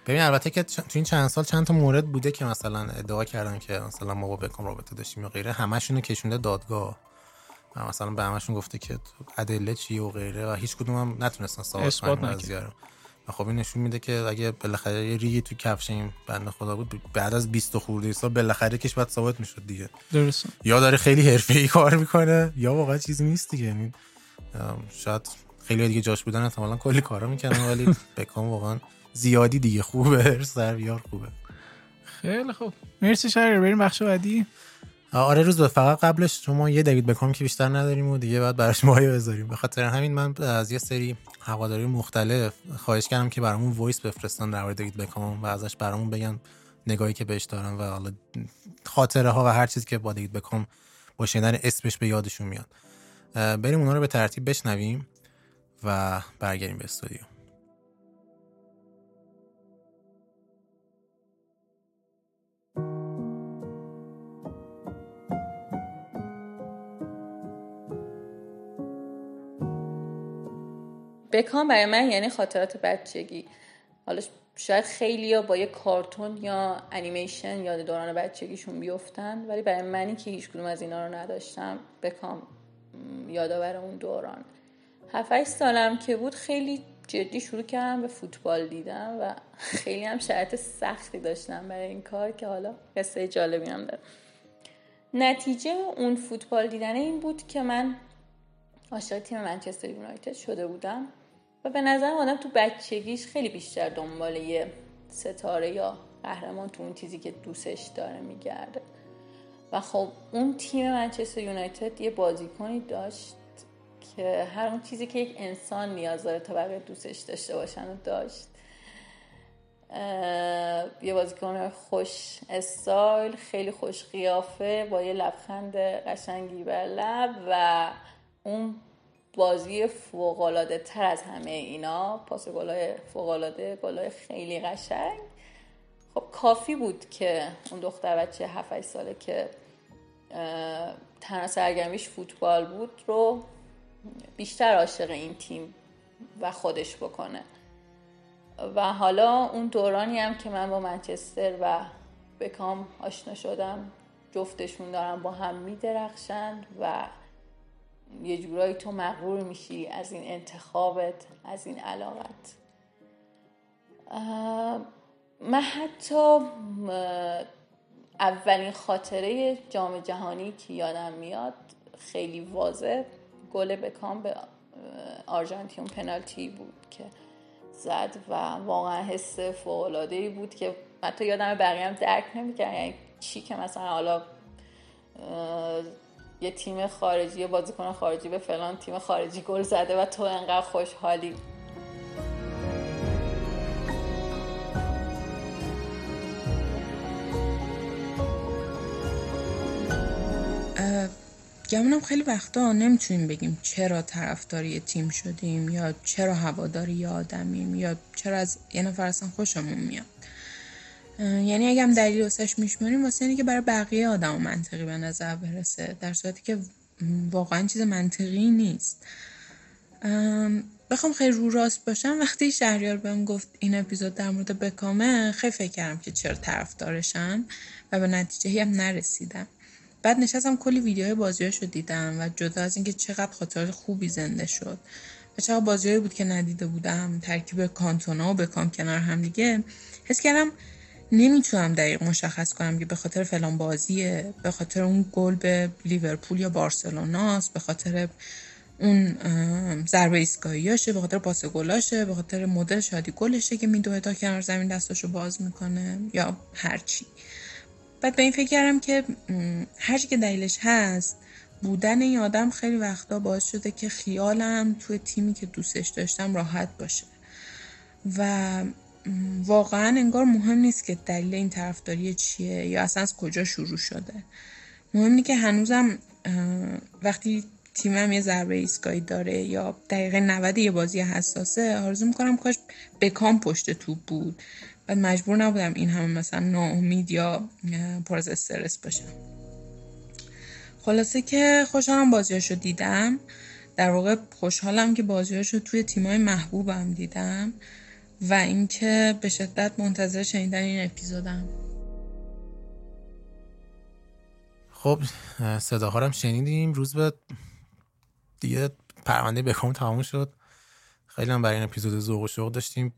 ببین البته که تو این چند سال چند تا مورد بوده که مثلا ادعا کردن که مثلا ما با بکام رابطه داشتیم و غیره همشون رو کشونده دادگاه. و مثلا به همشون گفته که ادله چی و غیره و هیچ کدوم هم نتونستن ثابت کنن خب این نشون میده که اگه بالاخره یه ریگی تو کفش این بنده خدا بود بعد از 20 خورده سال بالاخره کش بعد ثابت می‌شد دیگه. درست یا داره خیلی حرفه‌ای کار می‌کنه یا واقعا چیزی نیست دیگه. یعنی شاید خیلی دیگه جاش بودن احتمالاً کلی کارا می‌کنن ولی بکام واقعا زیادی دیگه خوبه سرویار خوبه. خیلی خوب. مرسی شهر بریم بخش بعدی. آره روز به فقط قبلش شما یه دیوید بکام که بیشتر نداریم و دیگه بعد براش مایه بذاریم. به خاطر همین من از یه سری هواداری مختلف. خواهش کردم که برامون وایس بفرستن در مورد بکام و ازش برامون بگن نگاهی که بهش دارن و حالا خاطره ها و هر چیزی که با دیوید بکام با شنیدن اسمش به یادشون میاد. بریم اونا رو به ترتیب بشنویم و برگردیم به استودیو. بکام برای من یعنی خاطرات بچگی. حالا شاید خیلی با یه کارتون یا انیمیشن یاد دوران بچگیشون بیفتن ولی برای منی که هیچ کدوم از اینا رو نداشتم بکام یادآور اون دوران. هفت سالم که بود خیلی جدی شروع کردم به فوتبال دیدم و خیلی هم شرط سختی داشتم برای این کار که حالا قصه جالبی هم داره نتیجه اون فوتبال دیدن این بود که من عاشق تیم منچستر یونایتد شده بودم. و به نظر آدم تو بچگیش خیلی بیشتر دنبال یه ستاره یا قهرمان تو اون چیزی که دوستش داره میگرده. و خب اون تیم منچستر یونایتد یه بازیکنی داشت که هر اون چیزی که یک انسان نیاز داره تا بقیه دوستش داشته باشن و داشت. یه بازیکن خوش استایل خیلی خوش قیافه با یه لبخند قشنگی بر لب و اون بازی فوقالعاده تر از همه اینا. پاس گلای فوقالعاده گلای خیلی قشنگ. خب کافی بود که اون دختر بچه 7 ساله که تنها سرگرمیش فوتبال بود رو بیشتر عاشق این تیم و خودش بکنه. و حالا اون دورانی هم که من با منچستر و بکام آشنا شدم جفتشون دارن با هم میدرخشند و یه جورایی تو مغرور میشی از این انتخابت از این علاقت. من حتی اولین خاطره جام جهانی که یادم میاد خیلی واضح گل بکام به آرژانتین پنالتی بود که زد و واقعا حس فوق‌العاده‌ای بود که حتی یادم بقیه هم درک نمی‌کردن. یعنی چی که مثلا حالا یه تیم خارجی یه بازیکن خارجی به فلان تیم خارجی گل زده و تو انقدر خوشحالی. گمونم خیلی وقتا نمی‌تونیم بگیم چرا طرفداری تیم شدیم یا چرا هواداری آدمیم یا چرا از یه نفر اصلا خوشمون میاد. یعنی اگه هم دلیل واسش میشماریم واسه اینه که برای بقیه آدم منطقی به نظر برسه در صورتی که واقعا چیز منطقی نیست. بخوام خیلی رو راست باشم وقتی شهریار بهم گفت این اپیزود در مورد بکامه خیلی فکر کردم که چرا طرفدارشن و به نتیجه هم نرسیدم. بعد نشستم کلی ویدیوهای بازیاشو دیدم و جدا از اینکه چقدر خاطرات خوبی زنده شد و چقدر بازیهایی بود که ندیده بودم ترکیب کانتونا و بکام کنار هم دیگه حس کردم نمی‌تونم دقیق مشخص کنم که به خاطر فلان بازیه به خاطر اون گل به لیورپول یا بارسلوناست به خاطر اون ضربه ایستگاهیاشه به خاطر پاس گلاشه به خاطر مدل شادی گلشه که میدوه تا کنار زمین دستاشو باز می‌کنه یا هرچی بعد به این فکر کردم که هرچی که دلیلش هست بودن این آدم خیلی وقتا باعث شده که خیالم توی تیمی که دوستش داشتم راحت باشه. و واقعا انگار مهم نیست که دلیل این طرفداری چیه یا اصلا از کجا شروع شده. مهم اینه که هنوزم وقتی تیمم یه ضربه ایستگاهی داره یا دقیقه 90 یه بازی حساسه آرزو می‌کنم کاش بکام پشت توپ بود. بعد مجبور نبودم این همه مثلا ناامید یا پر از استرس باشم. خلاصه که خوشحالم بازیاشو دیدم. در واقع خوشحالم که بازیاشو توی تیمای محبوبم دیدم. و اینکه به شدت منتظر شنیدن این اپیزودم. خب صداها هم شنیدیم. روز به دیگه پرونده بکام تموم شد. خیلی هم برای این اپیزود ذوق و شوق داشتیم.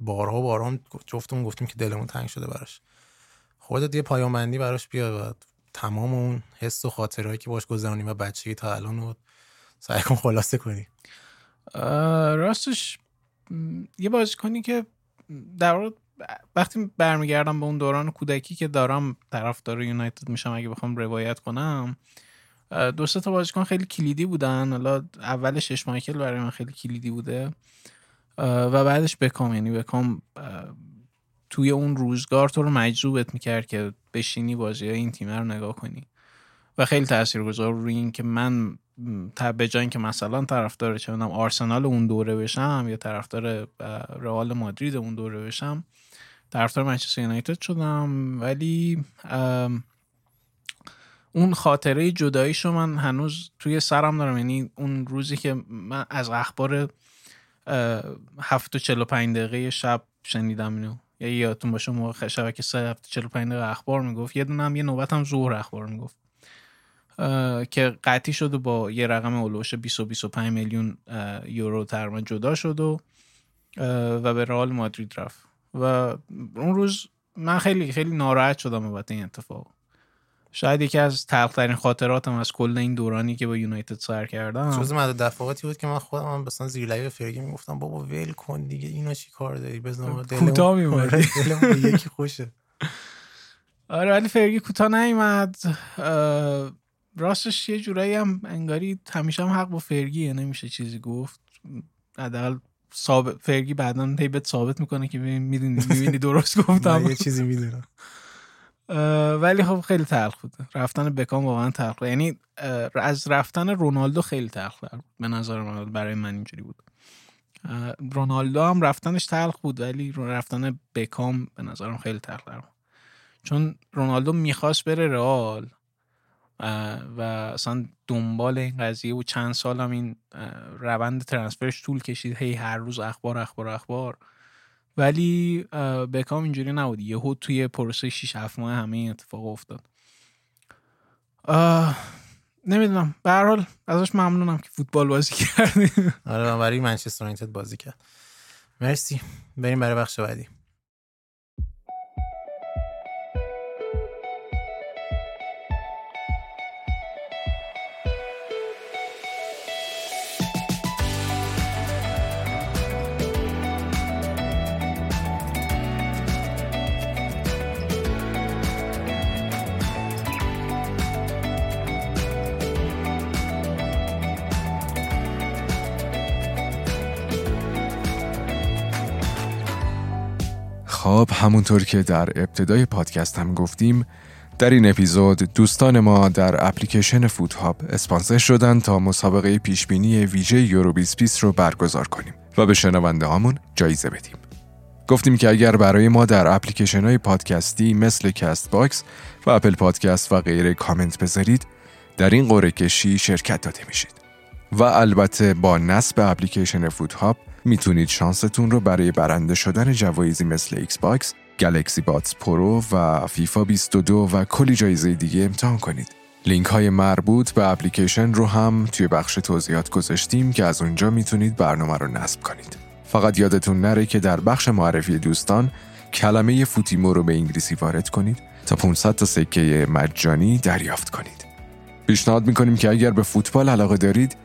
بارها و بارها جفتمون گفتیم که دلمون تنگ شده براش. خودت یه پایان بندی براش بیا و تمام اون حس و خاطرهایی که باش گذرونیم و بچگی تا الان رو سعی کن خلاصه کنی. راستش یه بازیکنی که در وقتی برمیگردم به اون دوران کودکی که دارم طرفدار یونایتد میشم اگه بخوام روایت کنم دو تا بازیکن خیلی کلیدی بودن. حالا اولش اشمایکل برای من خیلی کلیدی بوده. و بعدش بکام یعنی بکام توی اون روزگار تو رو مجذوبت می‌کرد که بشینی بازی این تیم رو نگاه کنی. و خیلی تاثیرگذار روی این که من به جای اینکه مثلا طرفدار چه آرسنال اون دوره بشم یا طرفدار رئال مادرید اون دوره بشم طرفدار منچستر یونایتد شدم. ولی اون خاطره جداییشو من هنوز توی سرم دارم. یعنی اون روزی که من از اخبار هفت و چلو پنج دقیقه شب شنیدم اینو. یا یادتون باشه موقع شبکه سه هفت چلو پنج دقیقه اخبار می‌گفت. یه دونه هم یه نوبت هم ظهر اخبار می‌گفت. که قطعی شد و با یه رقم اولوش 20 و 25 میلیون یورو تقریبا جدا شد و و به رئال مادرید رفت. و اون روز من خیلی خیلی ناراحت شدم بابت این اتفاق. شاید یکی از تلخترین خاطراتم از کل این دورانی که با یونایتد سر کردم. جز معدود دفعاتی بود که من خودم هم مثلا زیر live فرگی می‌گفتم بابا ول کن دیگه اینا چی کار داری؟ بزن کوتاه میومد یکی خوشه. آره ولی فرگی کوتاه نیومد. راستش یه جورایی هم انگاری همیشه هم حق با فرگیه نمیشه چیزی گفت. حداقل ثابت فرگی بعدا هی بهت ثابت می‌کنه که می‌دونی می‌بینی درست گفتم. یه چیزی می‌دونم. ولی خب خیلی تلخ بود. رفتن بکام واقعا تلخ بود. یعنی از رفتن رونالدو خیلی تلخ بود. به نظر من برای من اینجوری بود. رونالدو هم رفتنش تلخ بود ولی رفتن بکام به نظرم خیلی تلخ بود. چون رونالدو می‌خواست بره رئال. و اصلا دنبال این قضیه و چند سال هم این روند ترنسفرش طول کشید. هی هر روز اخبار اخبار اخبار. ولی بکام اینجوری نبود. یهو توی پروسه 6 7 ماه همه این اتفاق افتاد. نمی‌دونم. به هر حال ازش ممنونم که فوتبال بازی کردی. آره من برای منچستر یونایتد بازی کرد. مرسی. بریم برای بخش بعدی. خب همونطور که در ابتدای پادکست هم گفتیم در این اپیزود دوستان ما در اپلیکیشن فوت هاب اسپانسر شدن تا مسابقه پیشبینی ویژه یورو 2020 رو برگزار کنیم و به شنونده هامون جایزه بدیم. گفتیم که اگر برای ما در اپلیکیشن های پادکستی مثل Castbox و Apple Podcast و غیره کامنت بذارید در این قرعه کشی شرکت داده میشید. و البته با نصب اپلیکیشن فوت هاب می‌تونید شانستون رو برای برنده شدن جوایزی مثل Xbox، Galaxy Buds Pro و فیفا 22 و کلی جایزه دیگه امتحان کنید. لینک های مربوط به اپلیکیشن رو هم توی بخش توضیحات گذاشتیم که از اونجا می‌تونید برنامه رو نصب کنید. فقط یادتون نره که در بخش معرفی دوستان کلمه فوتیمو رو به انگلیسی وارد کنید تا 500 تا سکه مجانی دریافت کنید. پیشنهاد می‌کنیم که اگر به فوتبال علاقه دارید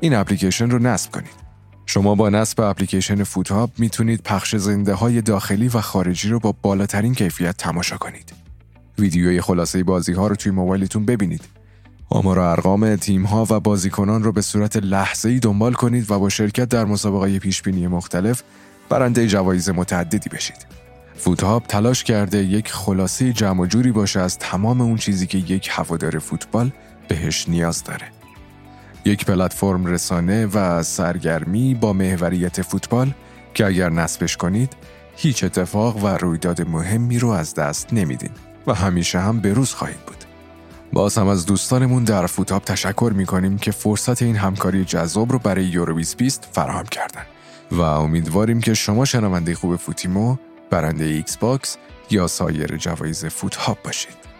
این اپلیکیشن رو نصب کنید. شما با نصب اپلیکیشن فوتاب می‌تونید پخش زنده های داخلی و خارجی رو با بالاترین کیفیت تماشا کنید. ویدیوی خلاصه بازی ها رو توی موبایلتون ببینید. آمار و ارقام تیم ها و بازیکنان رو به صورت لحظه ای دنبال کنید و با شرکت در مسابقه پیشبینی مختلف برنده جوایز متعددی بشید. فوتهاب تلاش کرده یک خلاصه جمع جوری باشه از تمام اون چیزی که یک هوادار فوتبال بهش نیاز داره. یک پلتفرم رسانه و سرگرمی با محوریت فوتبال که اگر نصبش کنید هیچ اتفاق و رویداد مهمی رو از دست نمیدین و همیشه هم به روز خواهید بود. باز هم از دوستانمون در فوت هاب تشکر می‌کنیم که فرصت این همکاری جذاب رو برای یورو 2020 فراهم کردن و امیدواریم که شما شنونده خوب فوتیمو برنده Xbox یا سایر جوایز فوت هاب باشید.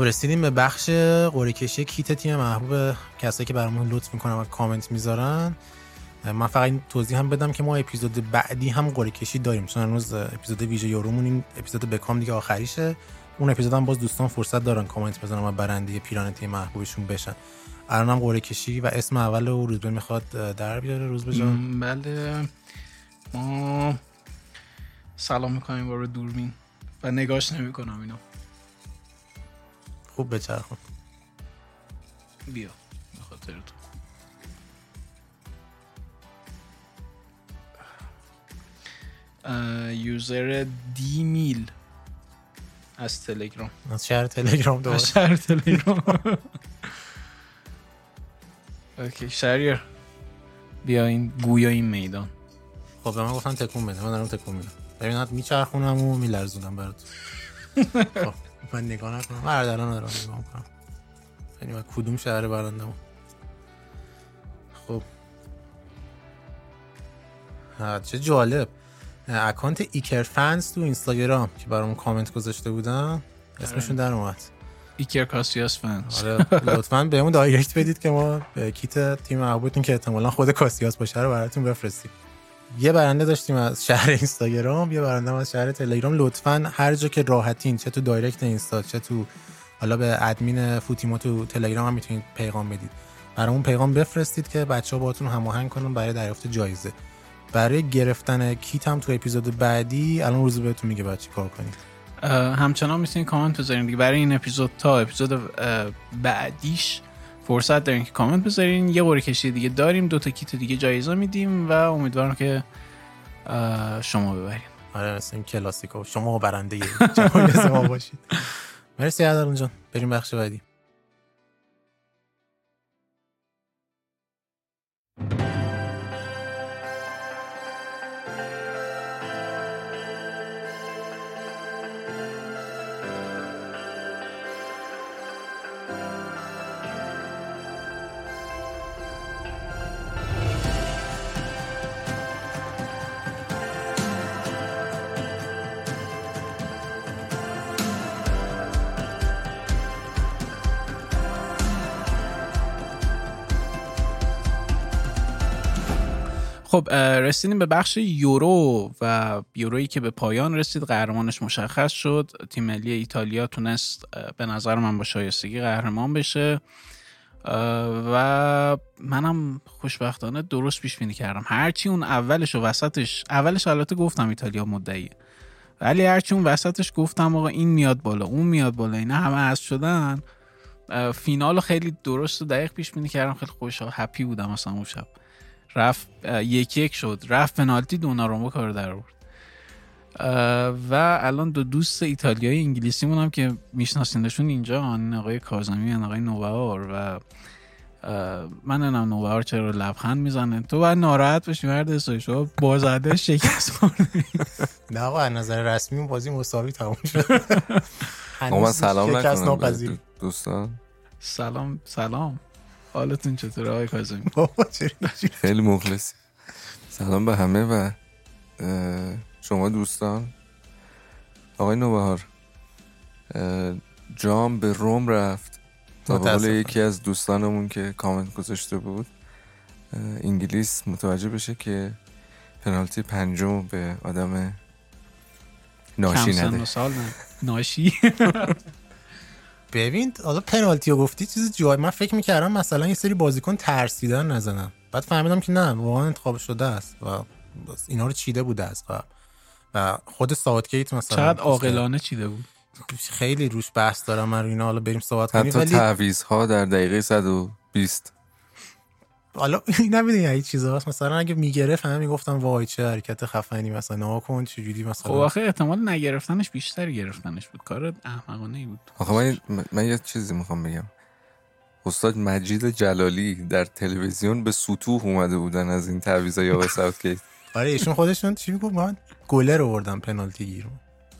خب رسیدیم به بخش قرعه کشی کیت تیم محبوب کسایی که برامون لطف می‌کنن و کامنت می‌ذارن. من فقط این توضیح هم بدم که ما اپیزود بعدی هم قرعه کشی داریم. چون هنوز اپیزود ویژه یورومون این اپیزود بکام دیگه آخریشه. اون اپیزود هم باز دوستان فرصت دارن کامنت بزنن و برنده پیران تیم محبوبشون بشن. الان هم قرعه کشی و اسم اول و روزبه می‌خواد در بیاره. روزبه جان. بله. ما سلام می‌کنیم بارو دوربین. و نگاش نمی‌کنم اینو. خوب بچرخون بیا به خاطر تو. یوزر دی میل از تلگرام. از شهر تلگرام دوباره. از شهر تلگرام. اوکی شهریر بیا این گویا این میدان. خب به من گفتن تکون بده. من دارم تکون میدم. ببینات میچرخونم و میلرزونم برات. خب من نگاه نکنم. هر الان دارم نگاه می‌کنم. یعنی من کدوم شهر برندم خب. ها، چه جالب. اکانت ایکر فنز تو اینستاگرام که برامون کامنت گذاشته بودن اسمشون در اومد. ایکر کاسیاس فنز. آره لطفا بهمون direct بدید که ما به کیت تیم محبوبتون که احتمالا خود کاسیاس باشه رو براتون بفرستیم. یه برنده داشتیم از شهر اینستاگرام یه برنده از شهر تلگرام. لطفا هر جا که راحتین چه تو direct اینستا چه تو حالا به ادمین فوتیمو تو تلگرام هم می‌تونید پیغام بدید. برامون پیغام بفرستید که بچه ها باهاتون هماهنگ کنن برای دریافت جایزه. برای گرفتن کیت هم تو اپیزود بعدی الان روزبه بهتون میگه باید چیکار کنید همچنان می‌تونید کامنت بذارین دیگه برای این اپیزود تا اپیزود بعدیش فرصت دارین که کامنت بذارین. یه قرعه کشی دیگه داریم. دو تا کیت دیگه جایزه میدیم و امیدوارم که شما ببرین. آره این کلاسیکو. شما برنده جایزه ما باشید. مرسی عدالون جان. بریم بخش بعدی. خب رسیدیم به بخش یورو و یورویی که به پایان رسید. قهرمانش مشخص شد. تیم ملی ایتالیا تونست به نظر من با شایستگی قهرمان بشه. و منم خوشبختانه درست پیش بینی کردم. هرچی اون اولش و وسطش اولش البته گفتم ایتالیا مدعیه. ولی هرچی اون وسطش گفتم آقا این میاد بالا اون میاد بالا اینا همه از شدن. فینال خیلی درست و دقیق پیش بینی کردم. خیلی خوشحال هپی بودم اصلا اون شب. رفت یک یک شد. رفت پنالتی دوناروما کار در آورد. و الان دو دوست ایتالیایی انگلیسی هم که میشناسیندشون اینجا آن آقای کازمی آقای نوبهار و من نم نوبهار چرا لبخند می‌زنه. تو باید ناراحت باشی مرد شما بازده شکست نه آقا از نظر رسمی بازی مساوی تموم شد. من سلام نکنم. دوستان. سلام سلام. حالتون چطوره آقای کازمی خیلی مخلصی سلام به همه و شما دوستان. آقای نوبهار جام به روم رفت تا قول یکی از دوستانمون که کامنت گذاشته بود انگلیس متوجه بشه که پنالتی پنجم به آدم ناشی نده. ناشی. ببین حالا پنالتی رو گفتی چیز جای من فکر می‌کردم مثلا یه سری بازیکن ترسیدن نزنن. بعد فهمیدم که نه واقعا انتخاب شده است و اینا رو چیده بوده است و و خود ساوتگیت مثلا چقدر عاقلانه چیده بود. خیلی روش بحث دارم من اینا حالا بریم صحبت کنیم. حتی تعویض ها در دقیقه 120 حالا نمی‌دونی هیچ چیزا. هست مثلا اگه می‌گرفت همه می‌گفتم وای چه حرکت خفنی مثلا نه کن چجوری مثلا. خب آخه احتمال نگرفتنش بیشتر گرفتنش بود. کار احمقانه ای بود. آخه من, من یه چیزی می‌خوام بگم. استاد مجید جلالی در تلویزیون به سطوح اومده بودن از این تعویضا یا به ساوتگیت آره ایشون خودشون چی می‌گفت؟ من گلر آوردم پنالتی گیر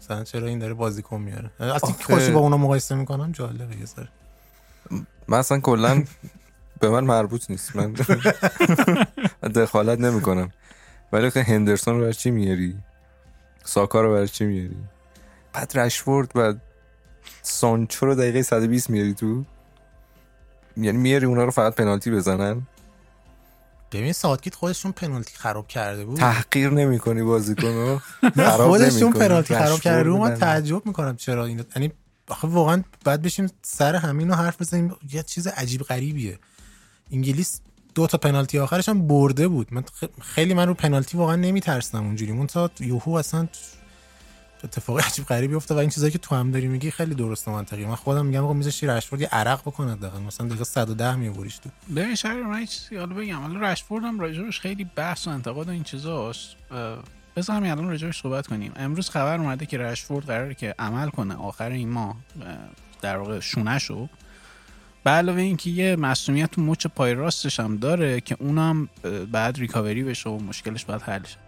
مثلا چرا این داره بازیکن میاره؟ اصلا خوشی با اونا مقایسه می‌کنم جالبه یه سر من اصلا کلا به من مربوط نیست. من دخالت نمی کنم ولی که هندرسون رو برای چی میاری؟ ساکا رو برای چی میاری؟ بعد رشورد و سانچو رو دقیقه 120 میاری تو؟ یعنی میاری اونا رو فقط پنالتی بزنن؟ ببین ساعتگیت خودشون پنالتی خراب کرده بود. تحقیر نمی کنی بازیکن خودشون پنالتی خراب کرده بود. من تعجب می‌کنم چرا این یعنی آخه واقعا بعد بشیم سر همین رو حرف بزنیم. یه چیز عجیب غریبیه. انگلیس دو تا پنالتی آخرش هم برده بود. من خیلی من رو پنالتی واقعا نمیترسم اونجوری. مون تا یوهو اصلا اتفاق عجیب غریبی افتاد و این چیزایی که تو هم داری میگی خیلی درست و منطقی من خودم میگم آقا میذاشی رشفورد یه عرق بکنه دقیقا. مثلا دقیقه 110 میوریش تو. به شهر من چیزی حالا بگم. حالا رشفورد هم راجبش خیلی بحث و انتقاد و این چیزاست. بذار همین الان راجبش صحبت کنیم. امروز خبر اومده که رشفورد قراره که عمل کنه آخر این ماه. در واقع شونه شو به علاوه اینکه یه مسئولیت تو مچ پای راستش هم داره که اونم بعد ریکاوری بشه و مشکلش باید حل شه.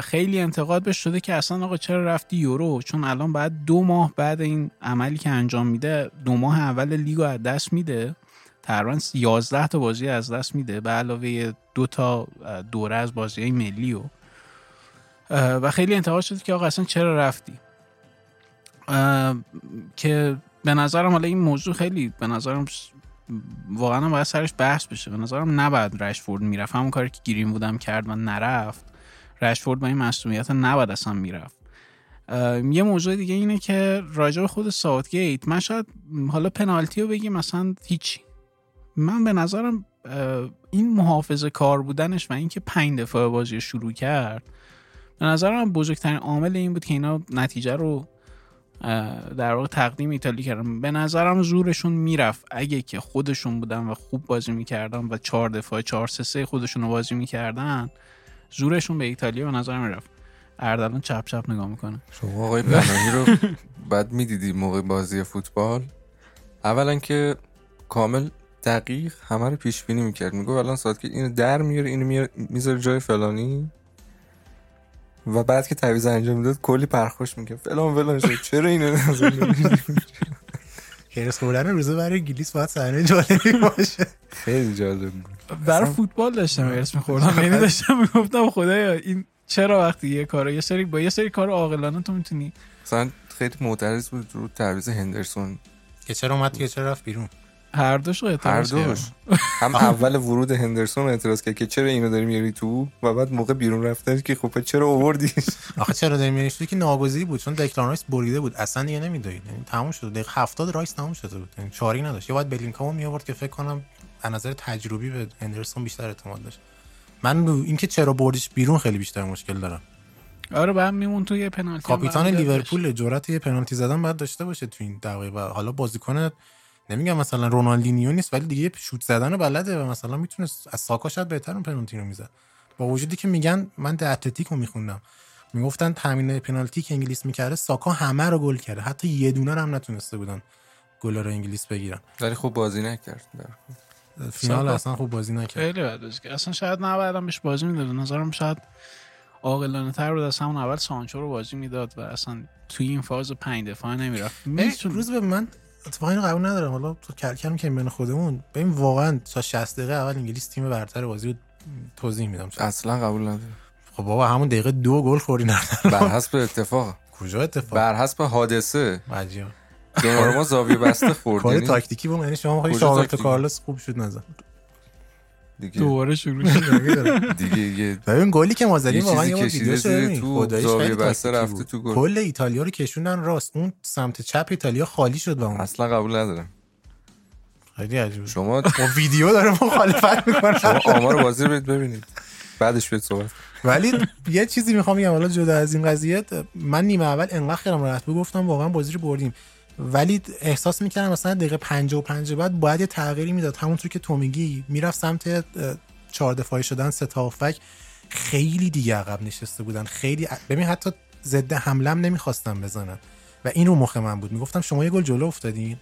خیلی انتقاد بهش شده که اصلا آقا چرا رفتی یورو؟ چون الان بعد دو ماه بعد این عملی که انجام میده دو ماه اول لیگو از دست میده. تقریبا 11 تا بازی از دست میده. به علاوه دو تا دوره از بازی های ملی و و خیلی انتقاد شده که آقا اصلا چرا رفتی؟ که به نظرم حالا این موضوع خیلی به نظرم واقعا باید سرش بحث بشه. به نظرم نباید رشفورد می‌رفت. همون کاری که گیریم بودم کرد و نرفت رشفورد با این مسئولیت نباید اصلا می‌رفت. یه موضوع دیگه اینه که راجع به خود ساوتگیت من شاید حالا پنالتی رو بگیم مثلا هیچی. من به نظرم این محافظ کار بودنش و اینکه پنج دفعه بازی شروع کرد به نظرم بزرگترین عامل این بود که اینا نتیجه رو در واقع تقدیم ایتالی کردن به نظرم زورشون می‌رفت. اگه که خودشون بودن و خوب بازی می‌کردن و چهار دفعه چهار سه سه خودشون رو بازی می‌کردن زورشون به ایتالیا به نظر می‌رفت. اردلان چپ چپ نگاه می‌کنه. شما آقای پناهی رو بعد می‌دیدی موقع بازی فوتبال؟ اولا که کامل دقیق همه رو پیش بینی می‌کرد. میگو الان ساعت که اینو در میاره اینو می‌ذاره جای فلانی. و بعد که تعویض انجام می‌داد کلی پرخوش می‌کرد. فلان فلان شد. چرا اینو هرس خوردن روزه برای انگلیس باید صحنه جالبی باشه. خیلی جالب بود. برای فوتبال داشتم هرس میخوردم. یعنی داشتم می‌گفتم خدایا این چرا وقتی یه کارو یه سری با یه سری کار عاقلانه تو می‌تونی؟ مثلا خیلی معترض بود رو تعویض هندرسون. که چرا اومد که چرا رفت بیرون؟ هر دوش رو هر دوش. هم اول ورود هندرسون اعتراض کرد که چرا اینو داری میاری تو؟ و بعد موقع بیرون رفتن که خب چرا آوردی آخه چرا داری میاری؟ که ناگزیری بود چون دکلان رایس بریده بود. اصلا دیگه نمیدوید یعنی تموم شد. دقیقه 70 رایس تموم شده بود. یعنی چاری نداشت. یا باید بلینگامو می آورد که فکر کنم از نظر تجربی به هندرسون بیشتر اعتماد داشت. من اینکه چرا بردیش بیرون خیلی بیشتر مشکل دارم. آره بعد میمون تو یه پنالتی کاپیتان لیورپول جرأت یه پنالتی زدن بعد داشته باشه تو این دقیقه. حالا بازیکن نمیگم مثلا رونالدینیو نیست ولی دیگه شوت زدن بلده و مثلا می‌تونه از ساکا شاید بهتر اون پنالتی رو می‌زد. با وجودی که میگن من د اتلتیکو میخوندم. می‌گفتن تامین پنالتی که انگلیس می‌کرده ساکا همه رو گل کرده. حتی یه دونه هم نتونسته بودن گل رو انگلیس بگیرن. ولی خوب بازی نکرد. فینال اصلا خوب بازی نکرد. خیلی بد بازی کرد. اصلا شاید نبایدم بهش بازی می‌داد نظرم شاید عاقلانه تر بود. از همون اول سانچو رو بازی می‌داد و اصلا توی این فاز پنج دفاع نمی‌رفت. روز به من اتفاقا اینو قبول ندارم. حالا تو کلکل که بین خودمون ببین واقعا تا 60 دقیقه اول انگلیس تیم برتر بازی رو توضیح میدم. اصلا قبول ندارم. خب بابا همون دقیقه دو گل خوری بر حسب اتفاق. کجا اتفاق؟ بر حسب حادثه. عجیب ما زاویه بسته خورد کار تاکتیکی بود. یعنی شما خیلی شاورت کارلوس خوب شد نظر. دیگه. دوباره شروع شد. دیگه ببین گلی که ما زدیم واقعا یه ویدیوش تو زاویه بسته رفته تو گل. کل ایتالیا رو کشوندن راست. اون سمت چپ ایتالیا خالی شد با اون اصلا قبول ندارم. خیلی عجیبه شما با ویدیو داره مخالفت می‌کنه. شما آمار بازی رو ببینید بعدش بهت صحبت ولی یه چیزی می‌خوام بگم حالا جدا از این قضیه من نیمه اول انقدر خیرم راحت گفتم واقعا بازی رو بردیم. ولی احساس می‌کردم مثلا دقیقه 55 بعد باید یه تغییری می‌داد. همونطور که تو میگی می‌رفت سمت چهار دفاعی شدن سه خیلی دیگه عقب نشسته بودن. خیلی ببین حتی ضد حمله نمی‌خواستن بزنن. و این رو مخ من بود. می‌گفتم شما یه گل جلو افتادین.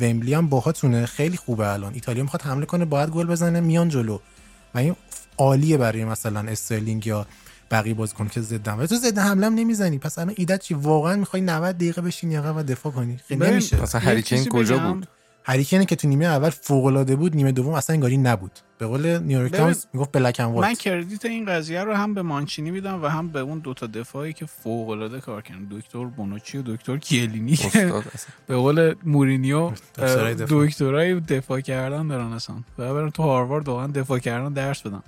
ومبلی هم باهاتونه. خیلی خوبه الان. ایتالیا می‌خواد حمله کنه باید گل بزنه میان جلو. و این عالیه برای مثلا استرلینگ یا بقیه بازیکن که ضد حمله. تو ضد حمله هم نمی‌زنی. پس الان ایدت چی؟ واقعا می‌خوای 90 دقیقه بشینی عقب و دفاع کنی. خیلی نمیشه. مثلا هریکین کجا بود؟ هریکن که تو نیمه اول فوق العاده بود نیمه دوم اصلا انگاری نبود. به قول نیویورک تایمز می‌گفت بلک اند من credit این قضیه رو هم به مانچینی میدم و هم به اون دوتا دفاعی که فوق العاده کار کردن. دکتر بونوچی و دکتر کیلینی. به قول مورینیو دکترای دفاع. کردن دارن اصلا. و برن تو هاروارد واقعا دفاع کردن درس بدن.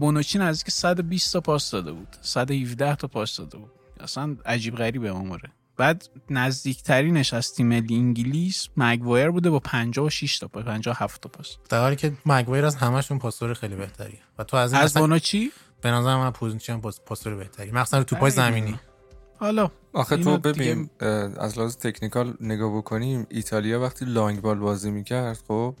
بونوچی نزدیک 120 تا پاس داده بود. 117 تا پاس داده بود. اصلا عجیب غریبه آماره بعد نزدیکترینش از تیم ملی انگلیس مگوایر بوده با 56 تا پاس 57 تا پاس. در حالی که مگوایر از همشون پاسور خیلی بهتریه و تو از این از بونوچی؟ به نظر من پوزیشن پاسور بهتری. مخصوصا تو پای زمینی. حالا آخه تو ببین از لحاظ تکنیکال نگاه بکنیم ایتالیا وقتی لانگ بال بازی می‌کرد خب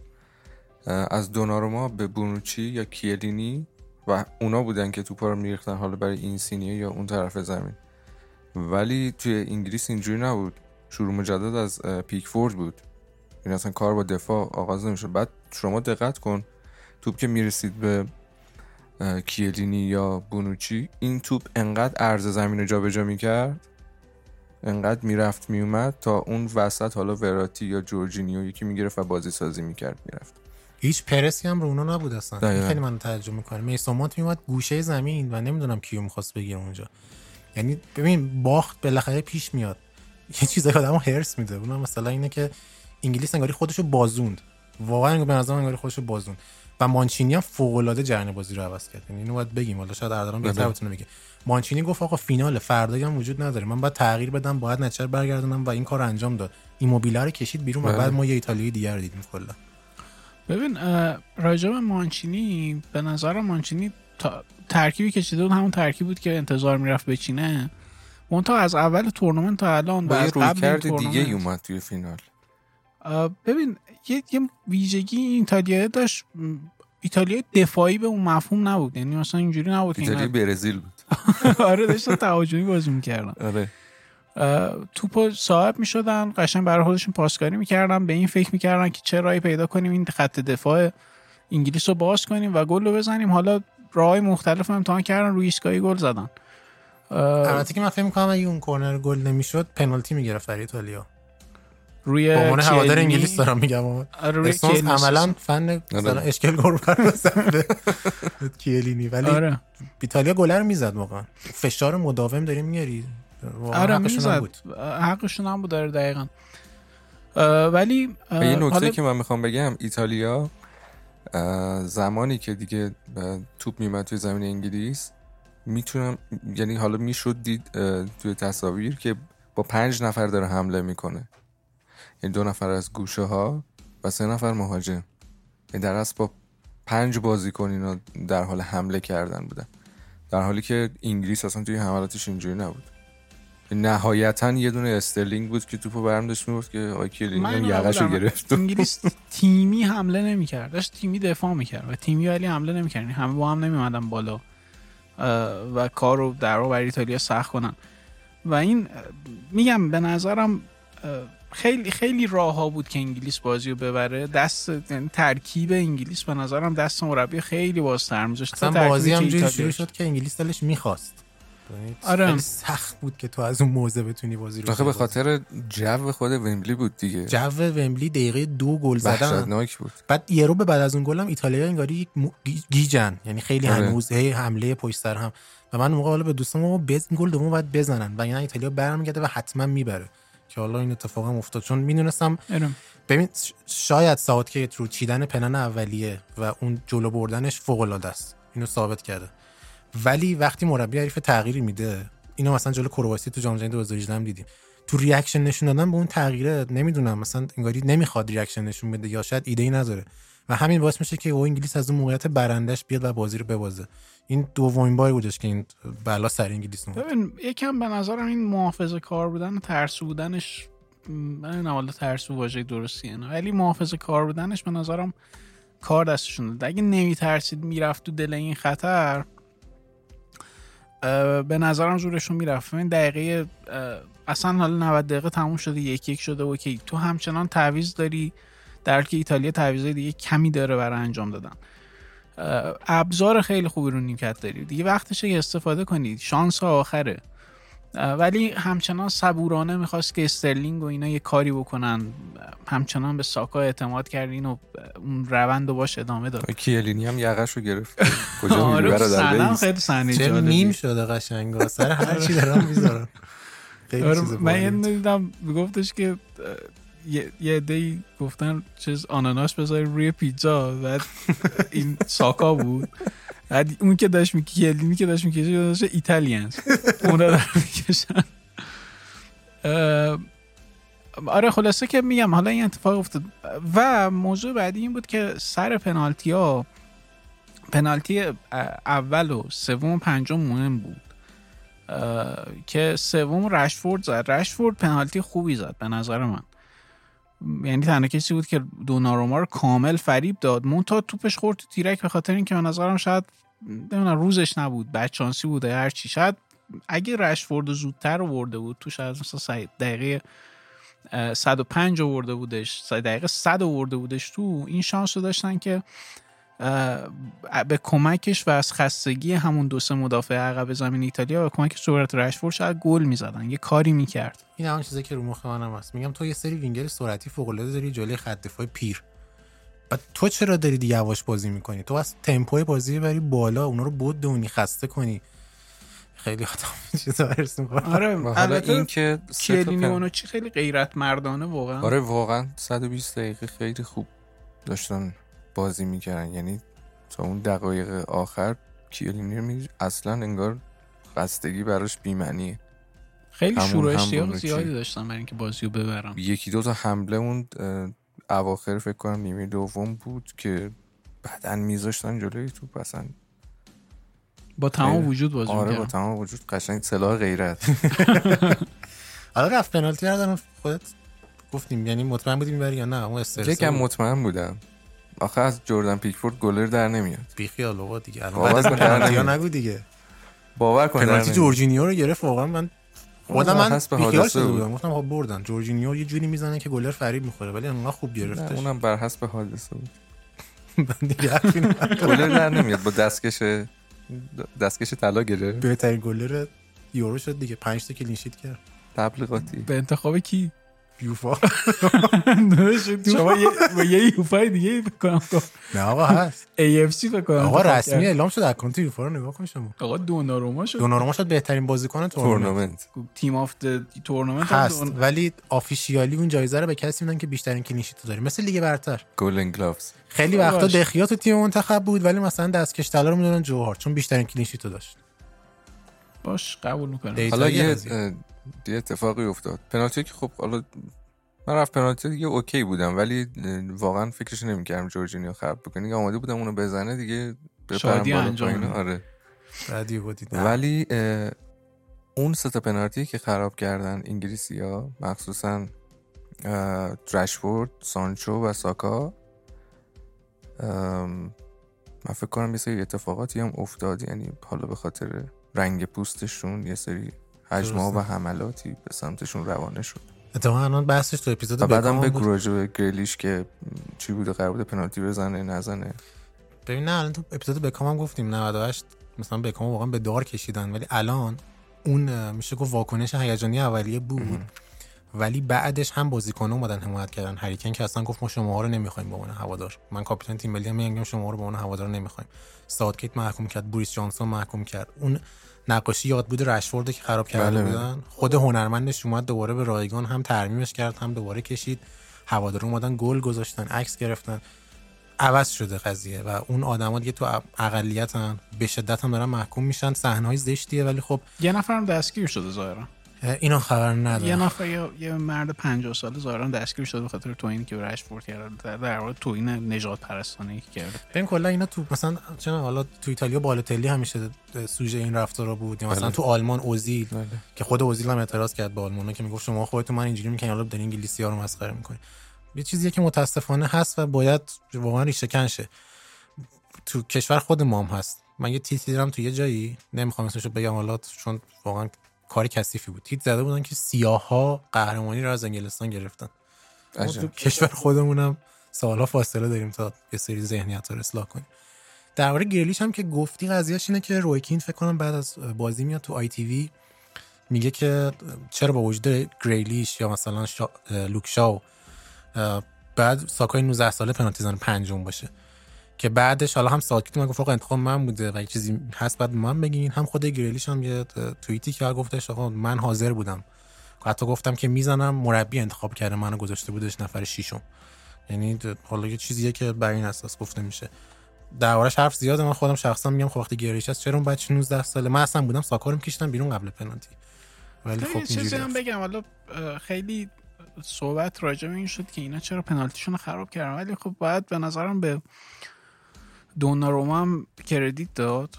از دوناروما به بونوچی یا کیلینی و اونا بودن که توپا رو میریختن حالا برای این سینیه یا اون طرف زمین. ولی توی انگلیس اینجوری نبود. شروع مجدد از پیکفورد بود. این اصلا کار با دفاع آغاز نمیشه بعد شما دقت کن توپ که می‌رسید به کیلینی یا بونوچی این توپ انقدر عرض زمین رو جابجا می‌کرد انقدر می‌رفت میومد تا اون وسط حالا وراتی یا جورجینیو یکی می‌گرفت و بازی سازی می‌کرد می‌رفت. هیچ پرسی هم رو اونا نبود اصلا. خیلی من تعجب می‌کنم. میسومات میومد گوشه زمین و نمی‌دونم کیو می‌خواست بگیره اونجا. یعنی ببین باخت بالاخره پیش میاد. یه چیزایی آدمو هرس میده. اونم مثلا اینه که انگلیس انگاری خودشو بازوند. واقعا به نظر من انگار خودش رو بازون و مانچینی هم فوق العاده جریان بازی رو عوض کرد. یعنی اینو باید بگیم. حالا شاید اردلان بهتر. بتونه بگه. مانچینی گفت آقا فینال فردایی هم وجود نداره. من باید تغییر بدم باید نچر برگردونم و این کار انجام داد. ایموبیله رو کشید بیرون و بله. بعد ما یه ایتالیایی دیگر رو دیدیم کلا. ببین به مانچینی به نظر مانچینی تا- ترکیبی کشیده بود همون ترکیب بود که انتظار می‌رفت بچینه. منتها از اول تورنمنت تا الان با یه دیگه اومد توی فینال. ببین یه, یه ویژگی این ایتالیا داشت ایتالیا دفاعی به اون مفهوم نبود. یعنی مثلا اینجوری نبود که ایتالیا برزیل بود. آره داشتن تهاجمی بازی می‌کردن. آره. توپو صاحب می‌شدن قشنگ برای خودشون پاسکاری می‌کردن به این فکر می‌کردن که چه راهی پیدا کنیم این خط دفاع انگلیس رو باز کنیم و گل رو بزنیم. حالا راه مختلف امتحان کردن روی ایستگاهی گل زدن. البته که من فکر می‌کنم اگه اون کورنر گل نمی‌شد پنالتی می‌گرفت برای ایتالیا. روی به عنوان هوادار انگلیس دارم میگم. آره، روی. عملا فن مثلا اشکال گل بر بزنه کیلینی. ولی آره. ایتالیا گل رو می‌زد واقعا. فشار مداوم داری میاری. آره حقشون هم بود. حقشون هم بود داره دقیقا. اه، ولی اه، و یه نکته حالا- که من می‌خوام بگم ایتالیا زمانی که دیگه توپ میمد توی زمین انگلیس می‌تونم یعنی حالا می‌شد دید توی تصاویر که با پنج نفر داره حمله می‌کنه. یعنی دو نفر از گوشه ها و سه نفر مهاجم. یعنی در اصل با پنج بازیکن اینا در حال حمله کردن بودن. در حالی که انگلیس اصلا توی حملاتش اینجوری نبود. نهایتا یه دونه استرلینگ بود که توپو برم داشت می‌گفت که آی من هم اینو یقش رو قبول دارم. گرفت انگلیس تیمی حمله نمی‌کرد داشت تیمی دفاع می‌کرد و تیمی ولی حمله نمی‌کرد. یعنی همه با هم نمیمدن بالا و کار رو در بر ایتالیا سخت کنن. و این میگم به نظرم خیلی خیلی راه ها بود که انگلیس بازی رو ببره. دست یعنی ترکیب انگلیس به نظرم دست مربی خیلی بازتر میذاشت. اصلا بازی هم جوری شروع شد که انگلیس دلش می‌خواست. یعنی آره. خیلی سخت بود که تو از اون موزه بتونی بازی رو به. خاطر جو خود ومبلی بود دیگه. جو ومبلی دقیقه دو گل زدن. وحشتناک بود. بعد یه رو به بعد از اون گل هم ایتالیا انگاری یک گیجن. یعنی خیلی آره. هنوز هی حمله پشت سر هم. و من اون موقع حالا به دوستان گفتم بز این گل دوم باید بزنن. و اینا ایتالیا برمیگرده و حتما می‌بره. که حالا این اتفاق هم افتاد. چون می‌دونستم آره. ببین شاید ساوتکیت رو چیدن پنن اولیه و اون جلو بردنش فوق العاده است. اینو ثابت کرده. ولی وقتی مربی حریف تغییری میده اینو مثلا جلو کرواسی تو جام جهانی 2018 هم دیدیم. تو reaction نشون دادن به اون تغییره نمی‌دونم مثلا انگاری نمی‌خواد reaction نشون بده یا شاید ایده ای نداره. و همین باعث میشه که او انگلیس از اون موقعیت برندش بیاد و بازی رو ببازه. این دومین باری بودش که این بلا سر انگلیس اومد. ببین یکم به نظرم این محافظه کار بودن و ترسو بودنش من حالا ترسو واژه درستیه ولی محافظه کار بودنش به نظرم کار دستشون داد. اگه نمیترسید می‌رفت تو دل این خطر به نظرم زورشون می‌رفت. این دقیقه اصلا حالا 90 دقیقه تموم شده یک یک شده okay. تو همچنان تعویض داری در که ایتالیا تعویضای دیگه کمی داره برای انجام دادن. ابزار خیلی خوبی رو نیمکت داری. دیگه وقتشه استفاده کنید شانس آخره. ولی همچنان صبورانه می‌خواست که استرلینگ و اینا یه کاری بکنن. همچنان به ساکا اعتماد کرد اینو اون روند رو باش ادامه داد. کیلینی هم یقش رو گرفت. کجا میری آره برادر خیلی صحنه چه. میم شده قشنگا سر هر چی دارم می‌ذارم. خیلی آره چیز من یه. دیدم گفتش که یه یه عده‌ای گفتن چیز آناناس بذاری روی پیتزا. بعد این ساکا بود. اون که داشت می‌کشید که داشت می‌کشید داشت ایتالیانس اونا دارن می‌کشن آره خلاصه که میگم حالا این اتفاق افتاد. و موضوع بعدی این بود که سر پنالتی ها پنالتی اول و سوم و پنجم مهم بود. که سوم رشفورد زد. رشفورد پنالتی خوبی زد به نظر من. یعنی تنها کسی بود که دوناروما رو کامل فریب داد. مونتا توپش خورد تو تیرک به خاطر اینکه به نظرم شاید نمی‌دونم روزش نبود بچانسی بوده هر چی. شاید اگه رشفورد زودتر آورده بود تو شاید مثلا دقیقه اه، 105 آورده بودش دقیقه 100 آورده بودش تو این شانس رو داشتن که به کمکش و از خستگی همون دو سه مدافع عقب زمین ایتالیا و کمک سرعت رشفورد شاید گل می‌زدن. یه کاری می‌کرد. این همون چیزی که رو مخ منم هست. میگم تو یه سری وینگر سرعتی فوق العاده داری جلوی خط دفاع پیر. بعد تو چرا داری یواش بازی می‌کنی؟ تو از تمپوی بازی بری بالا اونا رو بدونی خسته کنی. خیلی آدم چیزا هرس می‌خوره. آره و حالا البته این که اونو چی خیلی غیرت مردانه واقعا. آره واقعا 120 دقیقه خیلی خوب داشتن بازی می‌کردن. یعنی تا اون دقایق آخر کیلینی می اصلا انگار خستگی براش بیمنیه خیلی همون شور و هم اشتیاق زیادی داشتم برای اینکه بازی رو ببرم یکی دو تا حمله اون اواخر فکر کنم نیمه دوم بود که بدن میذاشتن جلوی توپ اصلا با تمام. وجود بازی آره با تمام وجود. قشنگ سلاح غیرت. حالا رفت پنالتی ندارم خودت گفتیم یعنی مطمئن بودی می‌بری یا نه؟ اون استرس یکم مطمئن بودم. آخه از جردن پیکفورد گلر در نمیاد. بیخیال بابا دیگه. الان پنالتی. نگو دیگه. باور کن پنالتی. جورجینیو رو گرفت واقعا من خودم من بیخیال حادثه شده بود. بودم. گفتم خب بردن. جورجینیو یه جوری می‌زنه که گلر فریب می‌خوره ولی انقدر خوب گرفتش. اونم بر حسب حادثه بود. من دیگه حرفی. گلر در نمیاد با دستکش دستکش طلا گرفت. بهترین گلر یورو شد دیگه. 5 تا clean sheet کرد. تبلیغاتی. به انتخاب کی؟ یوفا شما یه با یه یوفای دیگه بکنم نه آقا هست AFC بکنم آقا رسمی اعلام شد account یوفا رو نگاه کن شما آقا دوناروما شد دوناروما شد بهترین بازیکن tournament tournament team of tournament هست ولی officially اون جایزه رو به کسی میدن که بیشترین clean sheet رو داره مثل لیگ برتر golden gloves خیلی وقتا. دخیا تو تیم منتخب بود ولی مثلا دستکش طلا رو می‌دونن جو هارت چون بیشترین clean sheet رو داشت باش قبول می‌کنم. حالا یه یه اتفاقی افتاد. پنالتی که خب حالا من رفت پنالتی دیگه okay بودم ولی واقعا فکرش نمی‌کردم جورجینیو خراب بکنه. دیگه آماده بودم اونو بزنه دیگه بپرم شادی بالا انجام پایین. آره. ولی اون سه تا پنالتی که خراب کردن انگلیسی ها مخصوصا رشفورد سانچو و ساکا من فکر کنم یه سری اتفاقاتی هم افتاد. یعنی حالا به خاطر رنگ پوستشون یه سری حجمها و. حملاتی به سمتشون روانه شد. اتفاقا الان بحثش تو اپیزود بعدم به. گروژ و گریلیش که چی بوده قرار بوده پنالتی بزنه نزنه. ببین نه الان تو اپیزود بکام هم گفتیم 98 مثلا بکام واقعا به دار کشیدن. ولی الان اون میشه گفت واکنش هیجانی اولیه بود. ولی بعدش هم بازیکن اومدن حمایت کردن. هریکن که اصلا گفت ما شما رو نمی‌خوایم به عنوان هوادار. من کاپیتان تیم ملی هم میگم شما رو به عنوان هوادار نمی‌خوایم. ساوتگیت محکوم کرد بوریس جانسون محکوم کرد. اون نقاشی یاد بود رشفورد که خراب کرده بله. بودن. خود هنرمندش اومد دوباره به رایگان هم ترمیمش کرد هم دوباره کشید. هوادار اومدن گل گذاشتن عکس گرفتن. عوض شده قضیه و اون آدما دیگه تو اقلیتن. به شدت هم دارن محکوم میشن. صحنه‌های زشتیه ولی خب یه نفرم دستگیر شده ظاهرا. اه، اینا خبر یه ندارم نفر یه, یه مرد 50 ساله ظاهرا دستگیر شده به خاطر تویینی که به رشفورد کرده. در, واقع تویین نجات پرستانه که کرده. ببین کلا اینا تو مثلا چرا حالا تو ایتالیا بالوتلی همیشه سوژه این رفتارا بود. یا مثلا بله. تو آلمان اوزیل بله. که خود اوزیل هم اعتراض کرد به آلمانا که می‌گفت شما خودتون من اینجوری می‌کنین حالا دارین انگلیسی ها رو مسخره می‌کنین. یه چیزیه که متاسفانه هست و باید واقعا ریشه کن شه. تو کشور خود ما هم هست. من یه تیت دیدم تو یه جایی نمی‌خوام اسمشو بگم حالا چون واقعا کار کثیفی بود. تیتر زده بودن که سیاها قهرمانی رو از انگلستان گرفتن. ما. تو کشور خودمونم سالها فاصله داریم تا یه سری ذهنیت رو اصلاح کنیم. درباره گریلیش هم که گفتی قضیهش اینه که روی کین فکر کنم بعد از بازی میاد تو آی تی وی میگه که چرا با وجود گریلیش یا مثلا شا... لوک شاو اه، بعد ساکای 19 ساله پنالتی زن پنجم باشه. که بعدش حالا هم ساوتگیت من گفت آقا انتخاب من بوده و یه چیزی هست بعد من بگین. هم خود گریلیش هم یه توییتی که گفتش آقا من حاضر بودم. حتی گفتم که می‌زنم مربی انتخاب کرده منو گذاشته بودش نفر ششم. یعنی حالا یه چیزیه که بر این اساس گفته میشه. دربارش حرف زیاده من خودم شخصا میگم خب وقتی گریش هست چرا اون بچه 19 ساله؟ من اصلا بودم ساکا رو میکشتم بیرون قبل پنالتی. ولی خب چیزی هم. بگم. حالا خیلی صحبت راجع به این شد که اینا چرا پنالتیشون رو خراب کردن. ولی خب باید به نظرم به دوناروما هم کردیت داد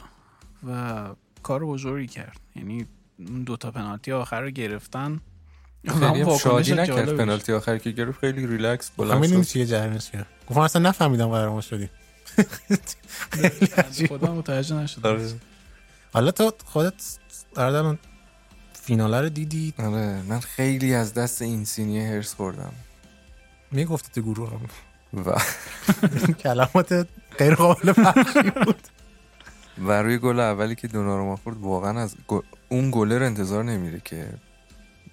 و کار بزرگی کرد. یعنی اون دوتا پنالتی آخر رو گرفتن خیلی شادی نکرد. پنالتی آخری که گرفت. خیلی ریلکس بلند می‌دونی شد چیه جریانش کرد گفتم اصلا نفهمیدم قهرمان شدی خودم متوجه نشدم. آره. حالا تو خودت در الان فیناله رو دیدی؟ آره من خیلی از دست این سینیه هرس خوردم. می‌گفتی تو گروه هم و کلمات غیر قابل پخشی بود. و روی گل اولی که دوناروما خورد واقعا از اون گلر انتظار نمیره که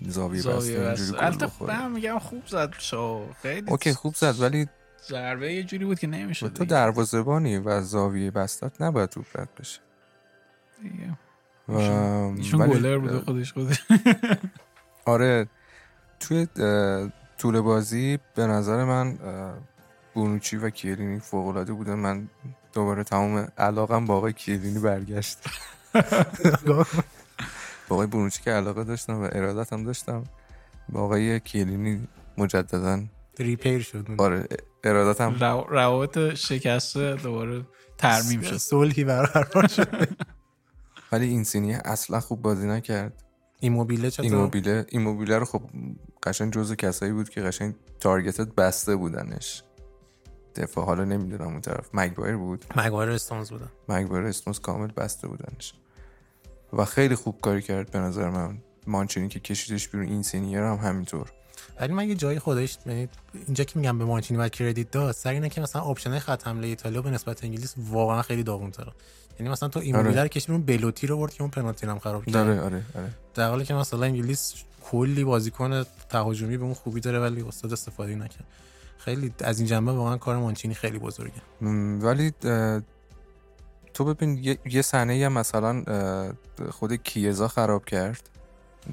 زاویه بسته. اینجوری گل البته بخوره. من میگم خوب زد شو. خیلی اوکی خوب زد ولی ضربه یه جوری بود که نمی‌شد تو دروازه‌بانی و زاویه بستت نباید توپ رد بشه. دیگه. و ایشون ولی- گلر بوده خودش خودش. آره توی طول بازی به نظر من بونوچی و کیلینی فوق العاده بودن. من دوباره تمام علاقم با آقای کیلینی برگشت. با آقای بونوچی که علاقه داشتم و ارادت هم داشتم با آقای کیلینی مجددا ریپیر شد. آره ارادتم رو- روابط شکسته دوباره ترمیم شد. صلحی برقرار شد. ولی اینسینیه اصلا خوب بازی نکرد. ایموبیله چطور؟ ایموبیله ایموبیله رو خب قشنگ جزو کسایی بود که قشنگ target بسته بودنش. دفاع حالا نمی‌دونم اون طرف. مگوایر بود؟ مگوایر استونز بودن. مگوایر اسموس کامل بسته بودنش و خیلی خوب کاری کرد به نظر من. مانچینی که کشیدش بیرون اینسینیه هم همینطور. ولی من یه جایی خودش یعنی اینجا که میگم به مانچینی باید credit داد سر اینه که مثلا option خط حمله ایتالیا به نسبت انگلیس واقعا خیلی داغون تره. یعنی مثلا تو ایموبیله رو کشید اون بلوتی رو برد که اون پنالتی هم خراب کرد. داره آره آره. در حالی که مثلا انگلیس کلی بازیکن تهاجمی به اون خوبی داره ولی استاد استفاده نکرد. خیلی از این جنبه واقعا کار مانچینی خیلی بزرگه. ولی تو ببین یه, یه صحنه هم مثلا خود کیزا خراب کرد.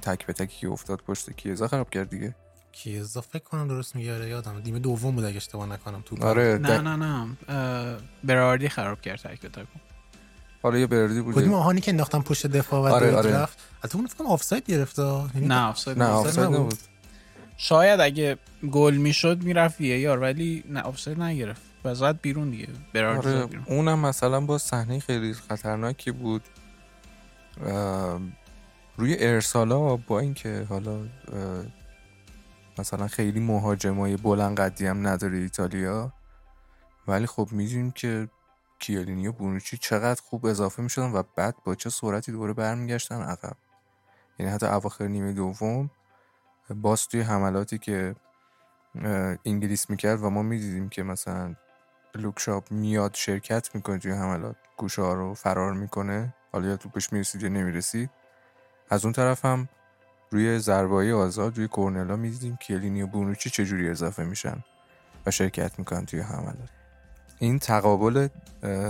تک به تکی که افتاد پشت کیزا خراب کرد دیگه. کیزا فکر کنم درست میگه آره یادم. نیمه دوم بود اگه اشتباه نکنم تو آره نه نه نه. براردی خراب کرد تک به تک. حالا یه بردی بود کدوم آهانی که انداختن پشت دفاع و آره، آره آره. رفت؟ البته اون فکر کنم آفساید گرفت. یعنی نه آفساید نه نبود. آفساید نبود. شاید اگه گل می‌شد می‌رفت وی یار ولی نه آفساید نگرفت و زد بیرون دیگه. آره بیرون. اونم مثلا با صحنه خیلی خطرناکی بود. روی ارسالا با اینکه حالا مثلا خیلی مهاجمای بلند قدی هم نداره ایتالیا ولی خب می‌دونیم که کیالینی و بونوچی چقدر خوب اضافه می‌شدن و بعد با چه سرعتی دوباره برمیگشتن عقب. یعنی حتی اواخر نیمه دوم باز توی حملاتی که انگلیس می‌کرد و ما می‌دیدیم که مثلا لوکشاپ میاد شرکت می‌کنه توی حملات گوشه ها رو فرار می‌کنه. حالا یا توپش می‌رسید یا نمی‌رسید از اون طرف هم روی ضربایی آزاد روی کورنلا می‌دیدیم کیلینی و بونوچی چجوری اضافه میشن و شرکت می‌کنن توی حملات. این تقابل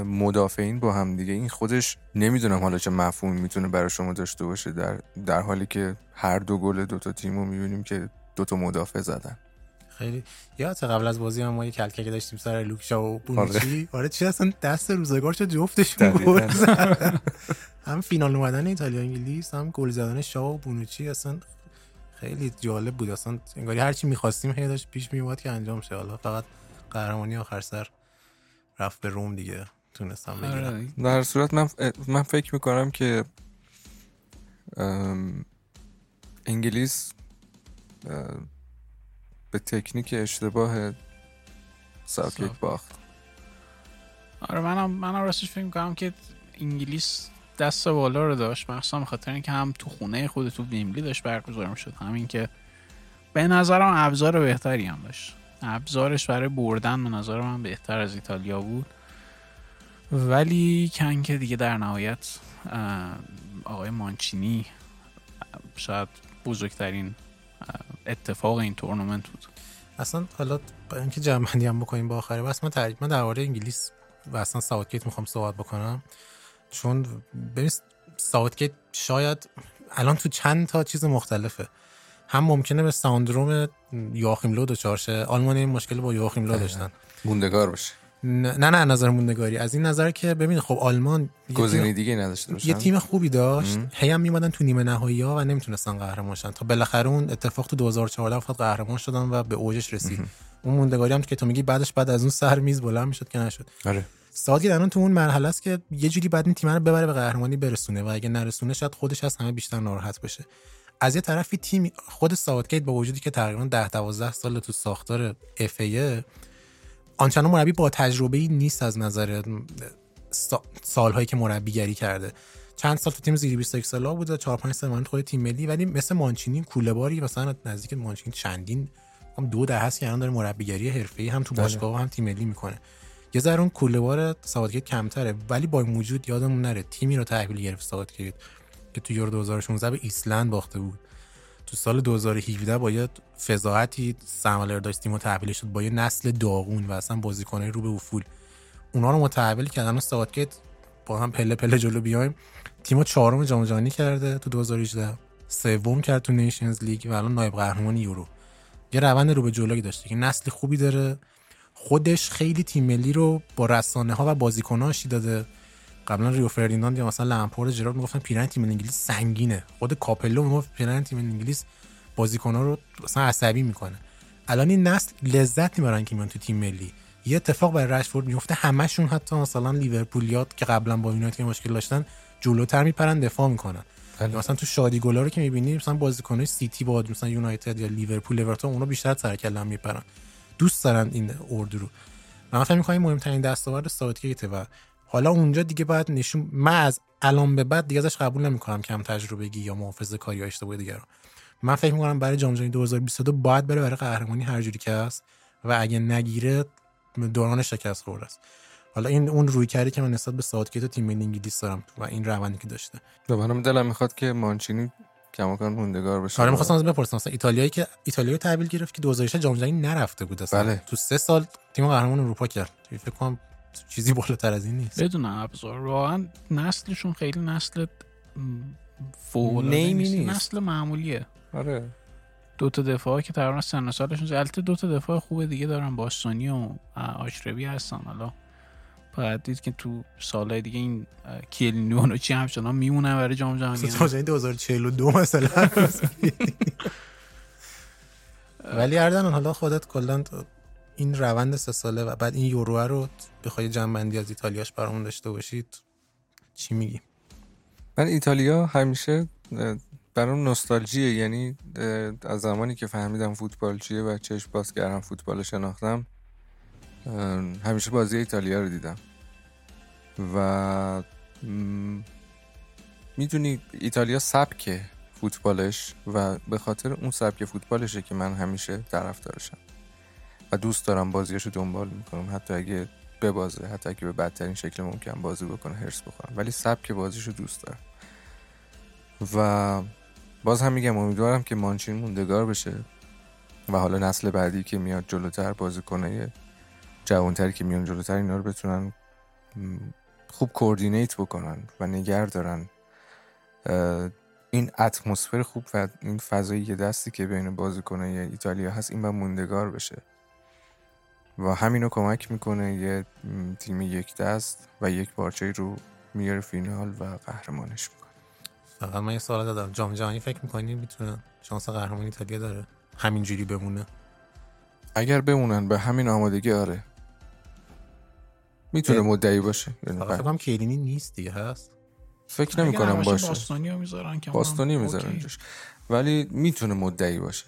مدافعین با هم دیگه. این خودش نمی‌دونم حالا چه مفهومی می‌تونه برای شما داشته باشه در در حالی که هر دو گل دوتا تیم رو می‌بینیم که دوتا مدافع زدن. خیلی. یادت قبل از بازی هم ما یه کلکه داشتیم سر لوکشا و بونوچی آره. چی اصلا دست روزگار شد جفتشون دقیقاً. گل. هم فینال اومدن ایتالیا انگلیس هم گل زدن شاه و بونوچی اصلا خیلی جالب بود. اصلا انگاری هر چی می‌خواستیم هی داشت پیش میومد که انجام شه. حالا فقط قهرمانی آخر سر. رفت به روم دیگه تونستم بگیرم آره. در صورت من, من فکر می‌کنم که ام، انگلیس اه، به تکنیک اشتباه ساوت. باخت آره منم منم راستش فکر می‌کنم که انگلیس دست بالا رو داشت مخصوصا به خاطر اینکه هم تو خونه خود تو ویمبلی داشت برگزار می‌شد همین که به نظرم ابزار بهتری هم داشت ابزارش برای بردن به نظر من بهتر از ایتالیا بود. ولی کن که دیگه در نهایت آقای مانچینی شاید بزرگترین اتفاق این تورنمنت بود. اصلا حالا با اینکه جمع‌بندی هم بکنیم با آخره بس من ترجیح من درباره انگلیس و اصلا ساوتگیت می‌خوام صحبت بکنم. چون ببین ساوتگیت شاید الان تو چند تا چیز مختلفه. هم ممکنه به سندروم یواخیم لو دچار شه. آلمان این مشکل با یواخیم لو داشتن. موندگار باشه. نه نه نه نظر موندگاری. از این نظر که ببین خب آلمان گزینه دیگه نداشته باشن. یه تیم خوبی داشت. مم. هی هم میمدن تو نیمه نهایی ها و نمی‌تونستن قهرمان شن تا بالاخره اون اتفاق تو 2014 افتاد قهرمان شدن و به اوجش رسید. اون موندگاری هم که تو میگی بعدش بعد از اون سر میز بلند می‌شد که نشد. آره. ساوتگیت الان تو اون مرحله است که یه جوری باید این تیم رو ببره به قهرمانی برسونه و اگه نرسونه شاید خودش از همه بیشتر ناراحت بشه. از یه طرفی تیم خود ساوتگیت با وجودی که تقریبا 10 12 سال تو ساختار FA آنچنان مربی با تجربه ای نیست از نظر سا- سالهایی که مربیگری کرده. چند سال تو تیم زیر 21 ساله بوده 4 5 سال خود تیم ملی ولی مثل مانچینی کوله باری مثلا نزدیک مانچینی چندین هم دو دهه است که الان داره مربیگری حرفه‌ای هم تو باشگاه و هم تیم ملی می‌کنه. یه ذره اون کوله بار کمتره ولی با وجود یادمون نره تیمی رو تحویل گرفت ساوتگیت که تو یورو 2016 به ایسلند باخته بود. تو سال 2017 با یه فضاحتی سمالر داشت تیم رو تحویل شد با یه نسل داغون و اصلا بازیکنای رو به افول. اونا رو متحول کردن و ساوتگیت با هم پله پله جلو بیایم. تیم چهارم جام جهانی کرده تو 2018 سوم کرد تو Nations League و الان نایب قهرمان یورو. یه روند رو به جلوی داشته که نسل خوبی داره. خودش خیلی تیم ملی رو با رسانه ها و بازیکن آشتی داده قبلا ریو فردیناند یا مثلا لمپارد جرارد می‌گفتن پیرهن تیم انگلیس سنگینه. خود کاپلو می‌گفت پیرهن تیم انگلیس بازیکن رو مثلا عصبی می‌کنه. الان این نسل لذت می‌برن که میان تو تیم ملی. یه اتفاق برای رشفورد میفته همشون حتی مثلا لیورپولیات که قبلا با یونایتد مشکل داشتن جلوتر میپرن دفاع می‌کنن. بله. مثلا تو شادی گلا رو که می‌بینی مثلا بازیکنای سیتی با مثلا یونایتد یا لیورپول اورتون اونا بیشتر سر کلم میپرن. دوست دارن این اردو رو. من فکر می‌کنم مهمترین دستاورد ساوتگیت و حالا اونجا دیگه باید نشون من از الان به بعد دیگه ازش قبول نمی‌کنم کم تجربگی یا محافظه کاری یا اشتباه دیگه رو. من فکر می‌کنم برای جام جهانی 2022 باید بره برای قهرمانی هر جوری که هست و اگه نگیره دوران شکست خورده است. حالا این اون روی کردی که من نسبت به ساوتگیت تیم ملی انگلیس دارم و این روندی که داشته. به منم دلم می‌خواد که مانچینی کماکان موندگار بشه. آره می‌خواستم ازت بپرسم. مثلا ایتالیایی که ایتالیایی تحویل گرفت که 2006 جام جهانی نرفته بود اصلا. بله. تو سه سال تیم قهرمان اروپا کرد. فکر کنم چیزی بالاتر از این نیست. بدون ابزار واقعا نسلشون خیلی نسل فوق نیمی نیست. نسل معمولیه. آره. دو تا دفاع که تقریبا سن سالشون. البته دو تا دفاع خوب دیگه دارن. باستونی و آشربی هستن. حالا باید دید که تو سالهای دیگه این کیلینیون و چی همچنان میمونن برای جام جهانی. جهانی 2042 مثلا. ولی اردن حالا خودت کلا این روند سه ساله و بعد این یورو رو بخوای جنبندی از ایتالیاش برامون داشته باشید چی میگی؟ من ایتالیا همیشه برام نوستالژیه. یعنی از زمانی که فهمیدم فوتبال چیه و چشم باز کردم فوتبال شناختم همیشه بازی ایتالیا رو دیدم. و می‌دونی ایتالیا سبک فوتبالش و به خاطر اون سبک فوتبالشه که من همیشه طرفدارشم. و دوست دارم بازیاشو دنبال می‌کنم. حتی اگه ببازه حتی اگه به بدترین شکل ممکن بازی بکنه هرس بخورم. ولی سبک بازیشو دوست دارم. و باز هم میگم امیدوارم که مانچین موندگار بشه و حالا نسل بعدی که میاد جلوتر بازیکنای جوانتری که میان جلوتر اینا رو بتونن خوب کوردینیت بکنن و نگر دارن. این اتمسفر خوب و این فضایی که دستی که بین بازیکنای ایتالیا هست این باید موندگار بشه. و همینو کمک می‌کنه یه تیم یک دست و یک پارچه رو میاره فینال و قهرمانش می‌کنه. فقط من یه سوال دادم. جام جهانی فکر می‌کنی می‌تونه شانس قهرمانی ایتالیا داره؟ همینجوری بمونه؟ اگر بمونن به همین آمادگی آره. می‌تونه. مدعی باشه. یعنی فقط فکر کنم کیلینی نیست دیگه هست؟ فکر نمی کنم باشه. باستونی رو می‌ذارن که باستونی می‌ذارن ولی می‌تونه مدعی باشه.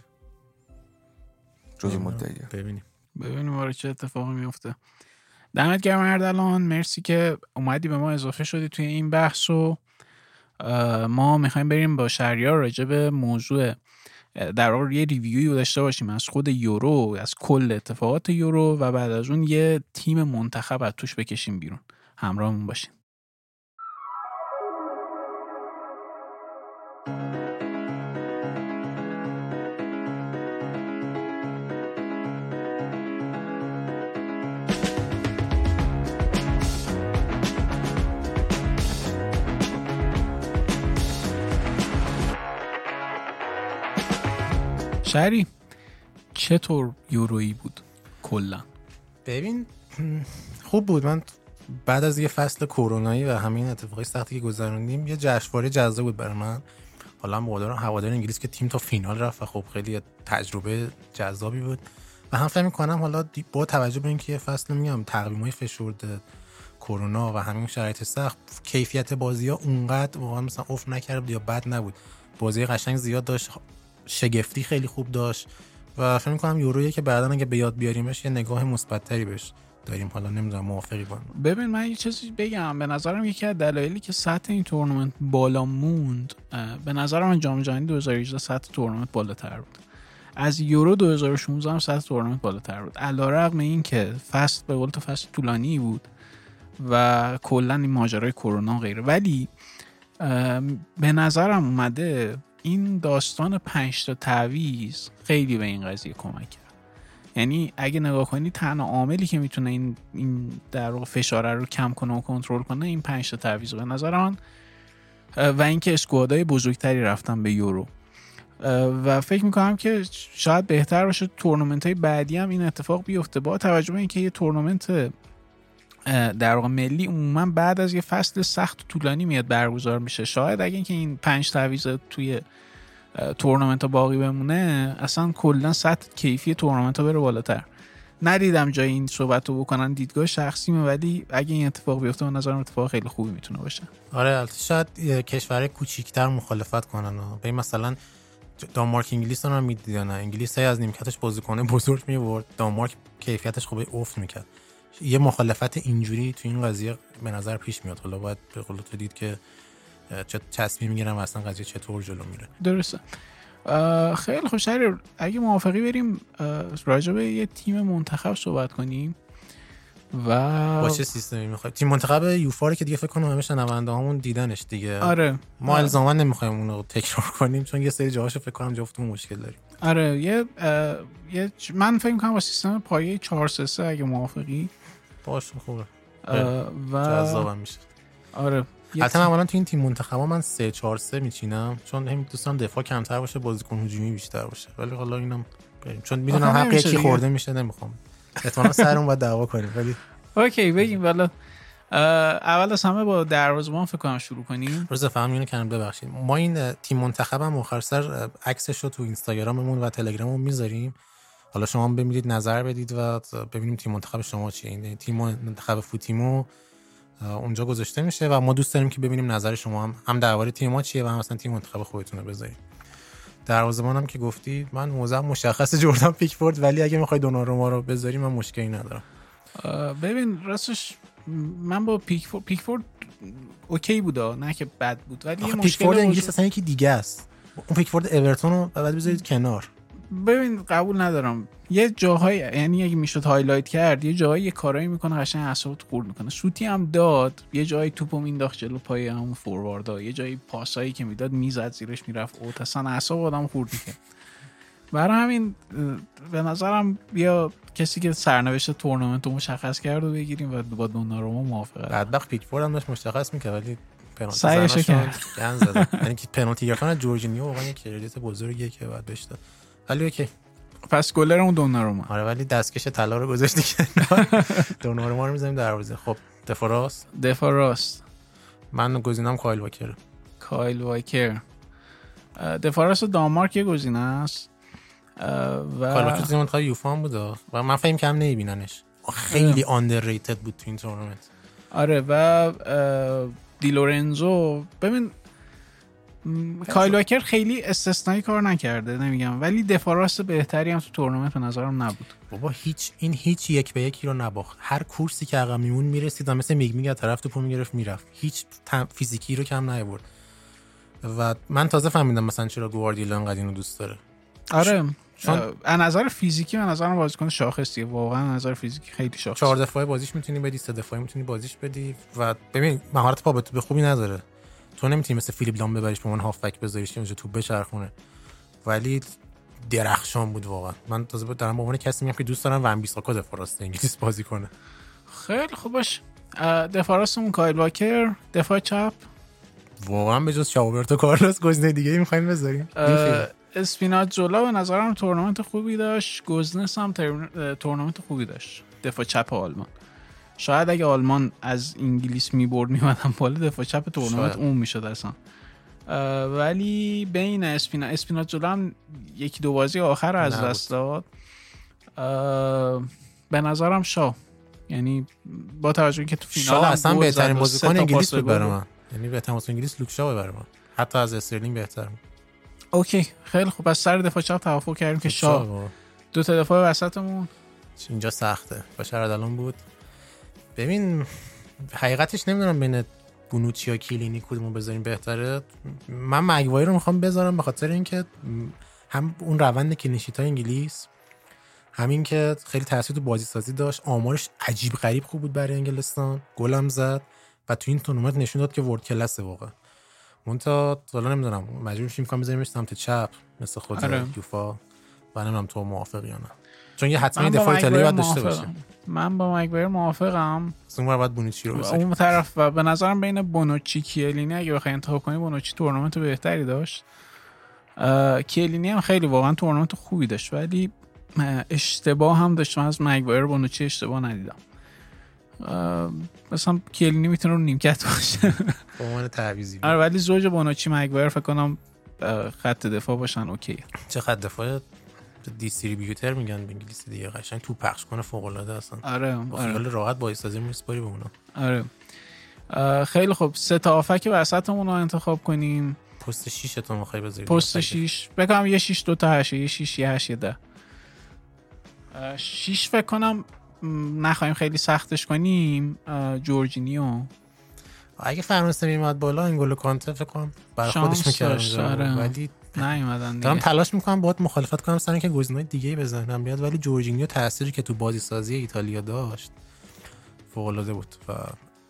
جز. مدعیه. ببینیم. ببینیم آره چه اتفاقی میفته دمت گرم اردلان. مرسی که اومدی به ما اضافه شدی توی این بحث و ما می‌خوایم بریم با شهریار راجع به موضوع در واقع یه ریویوی داشته باشیم از خود یورو از کل اتفاقات یورو و بعد از اون یه تیم منتخب از توش بکشیم بیرون. همراهمون باشین. شهری چطور یورویی بود کلا؟ ببین خوب بود. من بعد از یه فصل کرونایی و همین اتفاقی سختی که گذروندیم یه جشنواره جذاب بود برای من. حالا هم هوادار هوادار انگلیس که تیم تا فینال رفت و خب خیلی تجربه جذابی بود. و هم فکر می‌کنم حالا با توجه به اینکه یه فصل میگم تقویمای فشرده کرونا و همین شرایط سخت کیفیت بازی ها اونقدر واقعا مثلا افت نکرد یا بد نبود. بازی قشنگ زیاد داشت. شگفتی خیلی خوب داشت و فکر می‌کنم یورویی که بعدا اگه به یاد بیاریمش یه نگاه مثبت‌تری بهش داریم. حالا نمی‌دونم موافقی با. ببین من یه چیزی بگم. به نظرم یکی از دلایلی که سطح این تورنمنت بالا موند به نظر من جام جهانی 2018 سطح تورنمنت بالاتر بود. از یورو 2016 هم سطح تورنمنت بالاتر بود. علیرغم این که فصل به قول تو فصل طولانی بود و کلا این ماجرای کرونا و غیره. ولی به نظرم اومده این داستان پنج تا تعویض خیلی به این قضیه کمک کرد. یعنی اگه نگاه کنی تنها عاملی که می‌تونه این این در واقع فشاره رو کم کنه و کنترل کنه این پنج تا تعویض به نظر من و اینکه اسکوادای بزرگتری رفتن به یورو. و فکر می‌کنم که شاید بهتر باشه تورنمنت های بعدی هم این اتفاق بیفته. با توجه به اینکه یه تورنمنت در واقع ملی عموما بعد از یه فصل سخت و طولانی میاد برگزار میشه. شاید اگه اینکه این پنج تعویض توی تورنمنت ها باقی بمونه اصلا کلا سطح کیفی تورنمنت ها بره بالاتر. ندیدم جای این صحبت رو بکنن دیدگاه شخصیمه ولی اگه این اتفاق بیفته من نظرم اتفاق خیلی خوبی می‌تونه باشه. آره شاید کشور کوچیکتر مخالفت کنن. به مثلا دانمارک انگلیس رو می‌دیدن انگلیس از نیمکتش بازیکن بزرگ میورد دانمارک کیفیتش خوب افت می‌کرد. یه مخالفت اینجوری تو این قضیه به نظر پیش میاد. حالا باید به قول تو دید که چه تصمیم می‌گیرم اصلا قضیه چطور جلو میره. درسته. خیلی خوب. شهر اگه موافقی بریم راجع به یه تیم منتخب صحبت کنیم و با چه سیستمی می‌خوای؟ تیم منتخب یوفا رو که دیگه فکر کنم همه شنونده هامون دیدنش دیگه. آره. ما الزاما نمی‌خوایم اون رو تکرار کنیم چون یه سری جاهاشو فکر کنم جفتمون مشکل داریم. آره یه, یه من فکر کنم با سیستم پایه 4 3 اگه موافقی باشه خوبه. و جذابم میشه. آره حتی من تو این تیم منتخبا من 3 4 3 میچینم چون هم دوستان دفاع کمتر باشه بازیکن هجومی بیشتر باشه. ولی حالا اینم بریم. چون می‌دونم حق یکی خورده میشه نمی‌خوام. احتمالاً سرمون باید دعوا کنیم ولی اوکی بگیم. والا اول از همه با دروازه‌بان فکر کنم شروع کنیم. روز فهم اینو کنم ببخشید. ما این تیم منتخبم آخر سر عکسش رو تو اینستاگراممون و تلگراممون می‌ذاریم. حالا شما بیاید نظر بدید و ببینیم تیم منتخب شما چیه. این تیم منتخب فوتیمو اونجا گذاشته میشه و ما دوست داریم که ببینیم نظر شما هم هم درباره تیم ما چیه و هم مثلا تیم منتخب خودتون رو بذارین. دروازه‌بان هم که گفتی من موضعم مشخصه جردن پیکفورد ولی اگه می‌خوای دوناروما رو بذاری من مشکلی ندارم. ببین راستش من با پیکفورد پیکفورد okay بودا نه که بد بود ولی یه مشکل پیکفورد انگلیس اصلا یکی دیگه است. اون پیکفورد اورتون رو باید بذارید کنار. ببین قبول ندارم. یه جاهای یعنی اگه می‌شد highlight کرد یه جایی یه کارایی می‌کنه قشنگ اعصابت خورد می‌کنه. شوتی هم داد یه جایی توپو مینداخت جلو پای همون فورواردا یه جایی پاسایی که می‌داد می‌زد زیرش می‌رفت اوت. اصلا اعصاب آدم خورد می‌کرد. برای همین به نظرم بیا کسی که سرنوشت تورنمنت رو مشخص کرد و بگیریم و با دوناروما موافقم. بدبخت پیکفورد هم داشت مشخص می‌کرد ولی سعیشو کرد. یعنی که پنالتی گرفتن جورجینیو واقعا یک credit بزرگیه که باید بهش ولی okay. پس گلر اون دوناروما آره ولی دستکش طلا رو گذاشتی که دوناروما رو می‌ذاریم دروازه خب دفاع راست. دفاع راست. من گزینم کایل واکر. کایل واکر. دفاع راست دانمارک یه گزینه است. و کایل واکر تیم منتخب یوفا بود و من فهم کم نمیبیننش. خیلی underrated بود تو این تورنمنت. آره و دیلورنزو ببین کایل واکر خیلی استثنایی کار نکرده نمیگم. ولی دفاع راست بهتری هم تو تورنمنت به نظرم نبود. بابا هیچ این هیچ یک به یکی رو نباخت. هر کورسی که عقب میمون می‌رسید مثل میگ میگ طرف توپو می‌گرفت می‌رفت. هیچ فیزیکی رو کم نیورد و من تازه فهمیدم مثلا چرا گواردیولا انقدر اینو دوست داره. آره. چون از نظر فیزیکی من نظرم بازیکن شاخصیه. واقعا نظر فیزیکی خیلی شاخص چهار دفاعه بازیش می‌تونی بدی سه دفاعه می‌تونی بازیش بدی. و ببین مهارت پا به خوبی نداره. تو نمی‌تونی مثل فیلیپ لام ببریش به من هافبک بذاریش که اونجا تو بچرخونه. ولی درخشان بود واقعا. من تازه دارم به عنوان کسی میگم که دوست دارم ون بیساکا دفاع راست انگلیس بازی کنه. خیلی خوب باشه. دفاع راستمون کایل واکر دفاع چپ. واقعا به جز شاوبرتو کارلوس گزینه دیگه می‌خوایم بذاریم. اسپیناتزولا به نظرم تورنمنت خوبی داشت. گوزنس هم تورنمنت خوبی داشت. دفاع چپ آلمان. شاید اگه آلمان از انگلیس می‌برد میومدن بالا دفاع چپ تورنمنت اون می‌شد اصلا. ولی ببین اسپینا اسپیناتزولا هم یکی دو بازی آخر رو از دست داد. به نظرم شا یعنی با توجه که تو فینال شا اصلا بهترین بازیکن انگلیس بود برای من. یعنی بهترین بازیکن انگلیس لوک شا برای من. حتی از استرلینگ بهتر okay خیلی خوب. از سر دفاع چپ توافق کردیم که شا دو تا دفاع وسطمون. اینجا سخته. بشار الان بود. ببین حقیقتش نمی‌دونم بین بونوچی یا کیلینی کدومو بذاریم بهتره. من مگوای رو می‌خوام بذارم به خاطر اینکه هم اون روند clean sheet های انگلیس همین که خیلی تاثیر تو بازی سازی داشت. آمارش عجیب غریب خوب بود برای انگلستان. گلم زد و تو این تورنمنت نشون داد که world class ه واقعا. مونتا حالا نمی‌دونم مجبور میشیم می‌کنم بذاریمش سمت چپ مثل خود آره. یوفا. و نمی‌دونم تو موافقی یا نه. چون یه حتما دفاع ایتالیا باید داشته باشه. من با مگوایر موافقم. اون باید بونوچی رو بذاریم اون طرف و به نظرم بین بونوچی کیلینی اگه بخوای انتخاب کنی بونوچی تورنمنت بهتری داشت. اه، کلینی هم خیلی واقعا تورنمنت خوبی داشت ولی اه، اشتباه هم داشت. من از مگوایر بونوچی اشتباه ندیدم. مثلا کلینی می‌تونه رو نیمکت باشه. به عنوان تعویضی. آره ولی زوج بونوچی مگوایر فکر کنم خط دفاع باشن اوکی چقدر دفاع دیستریبیوتر میگن به انگلیسی دیگه قشنگ تو پخش کنه فوق العاده اصلا. آره با آره. خیال راحت با ایستازی میسپاری به اونا. آره. خیلی خوب. سه تا آفک وسطمون رو انتخاب کنیم. پست 6 تو می‌خوای بذاری؟ پست 6 بکنم یه 6 دو تا 8 یه 6 یه 8 یه 10 6 فکر کنم نخواهیم خیلی سختش کنیم. جورجینیو. اگه فرانسه میمد بالا انگولو کانته فکر کنم برای خودش می‌کرد. آره. ولی نیومدن دارم تلاش می‌کنم باهات مخالفت کنم سر اینکه گزینه‌های دیگه بزنم بیاد ولی جورجینیو تأثیری که تو بازی سازی ایتالیا داشت فوق العاده بود و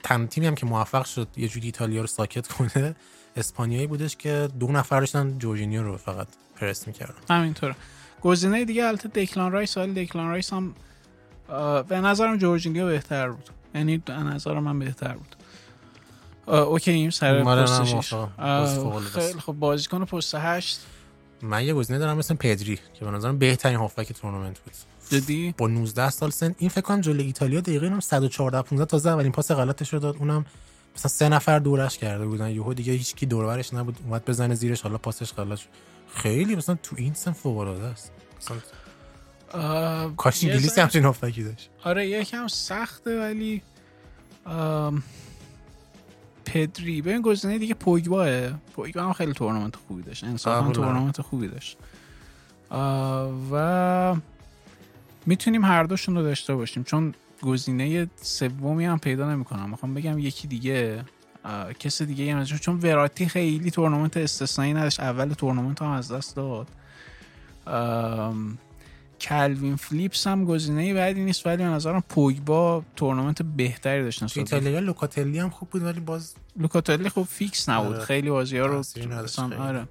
تنها تیمی هم که موفق شد یه جوری ایتالیا رو ساکت کنه اسپانیایی بودش که دو نفر داشتن جورجینیو رو فقط پرس می‌کردن. همینطوره. گزینه دیگه البته دکلان رایس ولی دکلان رایس هم به نظرم جورجینیو بهتر بود. یعنی به نظر من بهتر بود. okay این سر. خیلی خب بازیکن پست هشت. من یه گزینه دارم مثل پدری که به نظرم بهترین هافبک تورنمنت بود. جدی؟ با 19 سال سن. این فکر کنم جلوی ایتالیا دقیقه هم 114 15 تازه اولین پاس غلطش رو داد. اونم مثلا سه نفر دورش کرده بودن. یهو دیگه هیچ کی دور و برش نبود. اومد بزنه زیرش حالا پاسش غلط شد. خیلی مثلا تو این سن فوق العاده است. مثلا کاش انگلیسی همچین هافبکی داشت. آره یکم سخته ولی پدری. ببین گزینه دیگه پوگباه. پوگبا هم خیلی تورنمنت خوبی داشت. انصافا قبول دارم. تورنمنت خوبی داشت. و می‌تونیم هر دوشون رو داشته باشیم. چون گزینه سومی هم پیدا نمی‌کنم. می‌خوام بگم یکی دیگه کس دیگه هم چون وراتی خیلی تورنمنت استثنایی نداشت. اول تورنمنت هم از دست داد. کلوین فلیپس هم گزینه بدی نیست ولی به نظرم پوگبا تورنمنت بهتری داشت تو نسبت به- ایتالیا لوکاتلی هم خوب بود ولی باز لوکاتلی خب فیکس نبود. آره. خیلی بازی ها رو. آره.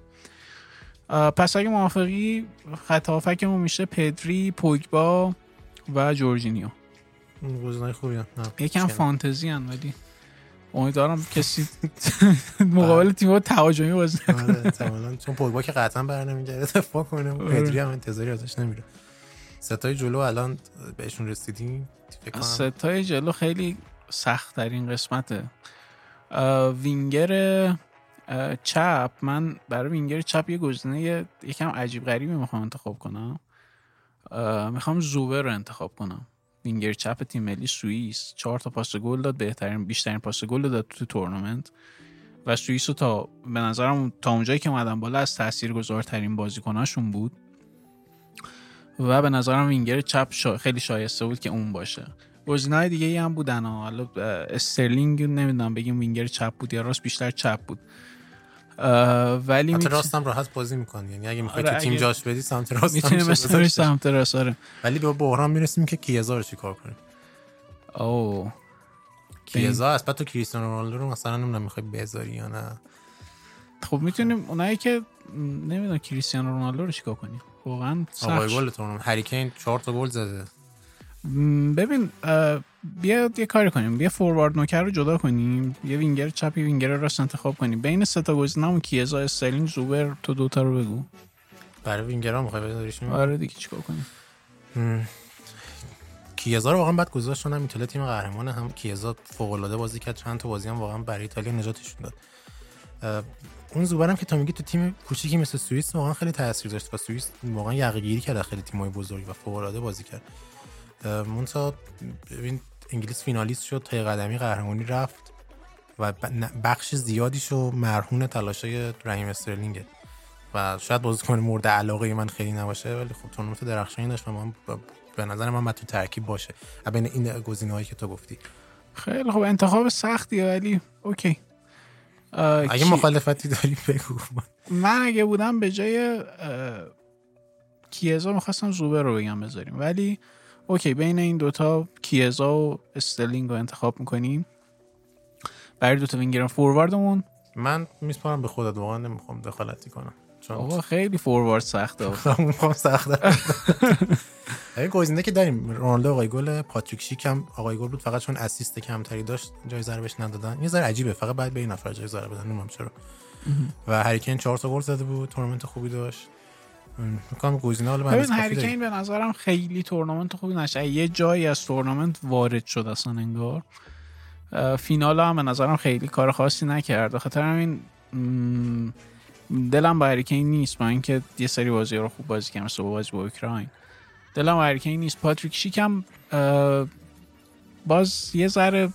پس اگه موافقی خط هافبکمون میشه پدری پوگبا و جورجینیو. گزینه خوبی هم. یکم فانتزی هن ولی امیدوارم کسی مقابل تیم تهاجمی بازی آره، نکنه. احتمالاً. چون پوگبا که قطعا بر نمیگرده دفاع کنه آره. پدری هم انتظاری ازش نمیره. ستای جلو الان بهشون رسیدیم؟ ستای جلو خیلی سخت ترین قسمته. اه، وینگر چپ. من برای وینگر چپ یه گزینه یکم عجیب غریبی می‌خوام انتخاب کنم. می‌خوام زوبر رو انتخاب کنم. وینگر چپ تیم ملی سوئیس. چهار تا پاس گل داد بهترین بیشترین پاس گل داد تو تورنمنت. و سوئیس تا به نظرم تا اونجایی که اومدن بالا از تاثیرگذارترین بازیکناشون بود. و به نظرم وینگر چپ شا... خیلی شایسته بود که اون باشه. گزینه‌های دیگه ای هم بودن. حالا استرلینگ نمی‌دونم بگیم وینگر چپ بود یا راست بیشتر چپ بود. ولی سمت هم راحت بازی می‌کنه یعنی اگه می‌خوای آره، تو تیم اگه- جاش بدی سمت راست هم می‌تونیم میشه مثلا گذاشتش. سمت راست آره. ولی به بحران می‌رسیم که کیزا رو چیکار کنیم؟ او کیزا از بعد تو کریستیانو رونالدو رو مثلا نمی‌دونم می‌خوای بذاری یا نه. خب می‌تونیم اونایی که نمی‌دونم کریستیانو رونالدو رو چیکار کنیم؟ واقعا آقای گل تورنمنت هری کین 4 تا گل زده. ببین بیا یه کاری کنیم. بیا فوروارد نوک رو جدا کنیم. یه وینگر چپ یه وینگر راست انتخاب کنیم. بین سه تا گزینه‌مون کیزا استرلینگ زوبر تو دوتا رو بگو. برای وینگرها می‌خوای بذاریشون آره دیگه چیکار کنیم؟ کیزا رو واقعا بعد گذاشت چون هم ایتالیا تیم قهرمانه هم کیزا فوق العاده بازی کرد. چند تا بازی هم واقعا برای ایتالیا نجاتشون داد. اون زوبرم که تو میگی تو تیم کوچیکی مثل سوئیس واقعا خیلی تاثیر داشت و سوئیس واقعا یقه گیری کرد خیلی تیمای بزرگ و فوق بازی کرد. مونتا ببین انگلیس فینالیست شد تا قدمی قهرمانی رفت و بخش زیادیشو مرهون تلاشای رحیم استرلینگه و شاید بازیکن مورد علاقه من خیلی نباشه ولی خب تورنمنت درخشانی داشت و من به نظر من تو ترکیب باشه. بین این گزینه‌هایی که تو گفتی. خیلی خب انتخاب سختیه ولی okay. اگه کی- مخالفتی داری بگو. من اگه بودم به جای کیزا می‌خواستم زوبر رو بگم بذاریم. ولی okay بین این دوتا کیزا و استرلینگ رو انتخاب می‌کنیم. برای دوتا وینگر فورواردمون من میسپارم به خودت واقعا نمی‌خوام دخالتی کنم. چون آقا خیلی فوروارد سخته. می‌خوام سخت. یه گزینه که داریم رونالدو آقای گل پاتریک شیک هم آقای گل بود فقط چون اسیست کمتری داشت جایزه رو بهش ندادن. یه ذره عجیبه فقط بعد به این نفر جایزه رو بدن نمی‌دونم چرا. و هری کین 4 تا گل زده بود تورنمنت خوبی داشت. میگم گزینه حالا ببین هری کین به نظرم خیلی تورنمنت خوبی نشه یه جایی از تورنمنت وارد شد اصلا انگار فینال هم به نظرم خیلی کار خاصی نکرد. خاطر همین دلم با هریکین نیست. با اینکه یه سری بازی رو خوب بازی کرد مثل بازی با اوکراین. دلم با هریکین نیست. پاتریک شیکم باز یه ذره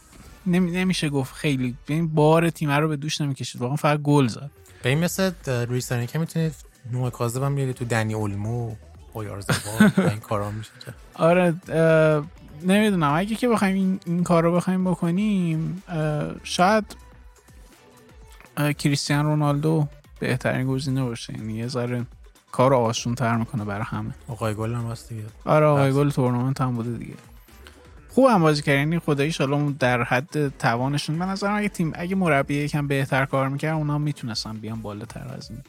نمیشه گفت خیلی. این بار تیم رو به دوش نمی‌کشید. واقعا فقط گل زد. به این مثل روی که می‌تونید نوع کاذب هم بیارید تو دنی اولمو اویارزبا این کارا میشه آره نمی‌دونم. اگه که بخوایم این, این کار رو بخوایم بکنیم شاید کریستیان رونالدو بهترین گزینه باشه. یعنی یه ذره کار آسون تر می‌کنه برای همه. آقای گل هم هست دیگه. آره آقای گل تورنمنت هم بوده دیگه. خوب هم بازی کرد یعنی خدایی شالا در حد توانشون. به نظرم اگه تیم اگه مربی یکم بهتر کار می‌کرد اونا می‌تونستن بیان بالاتر از این.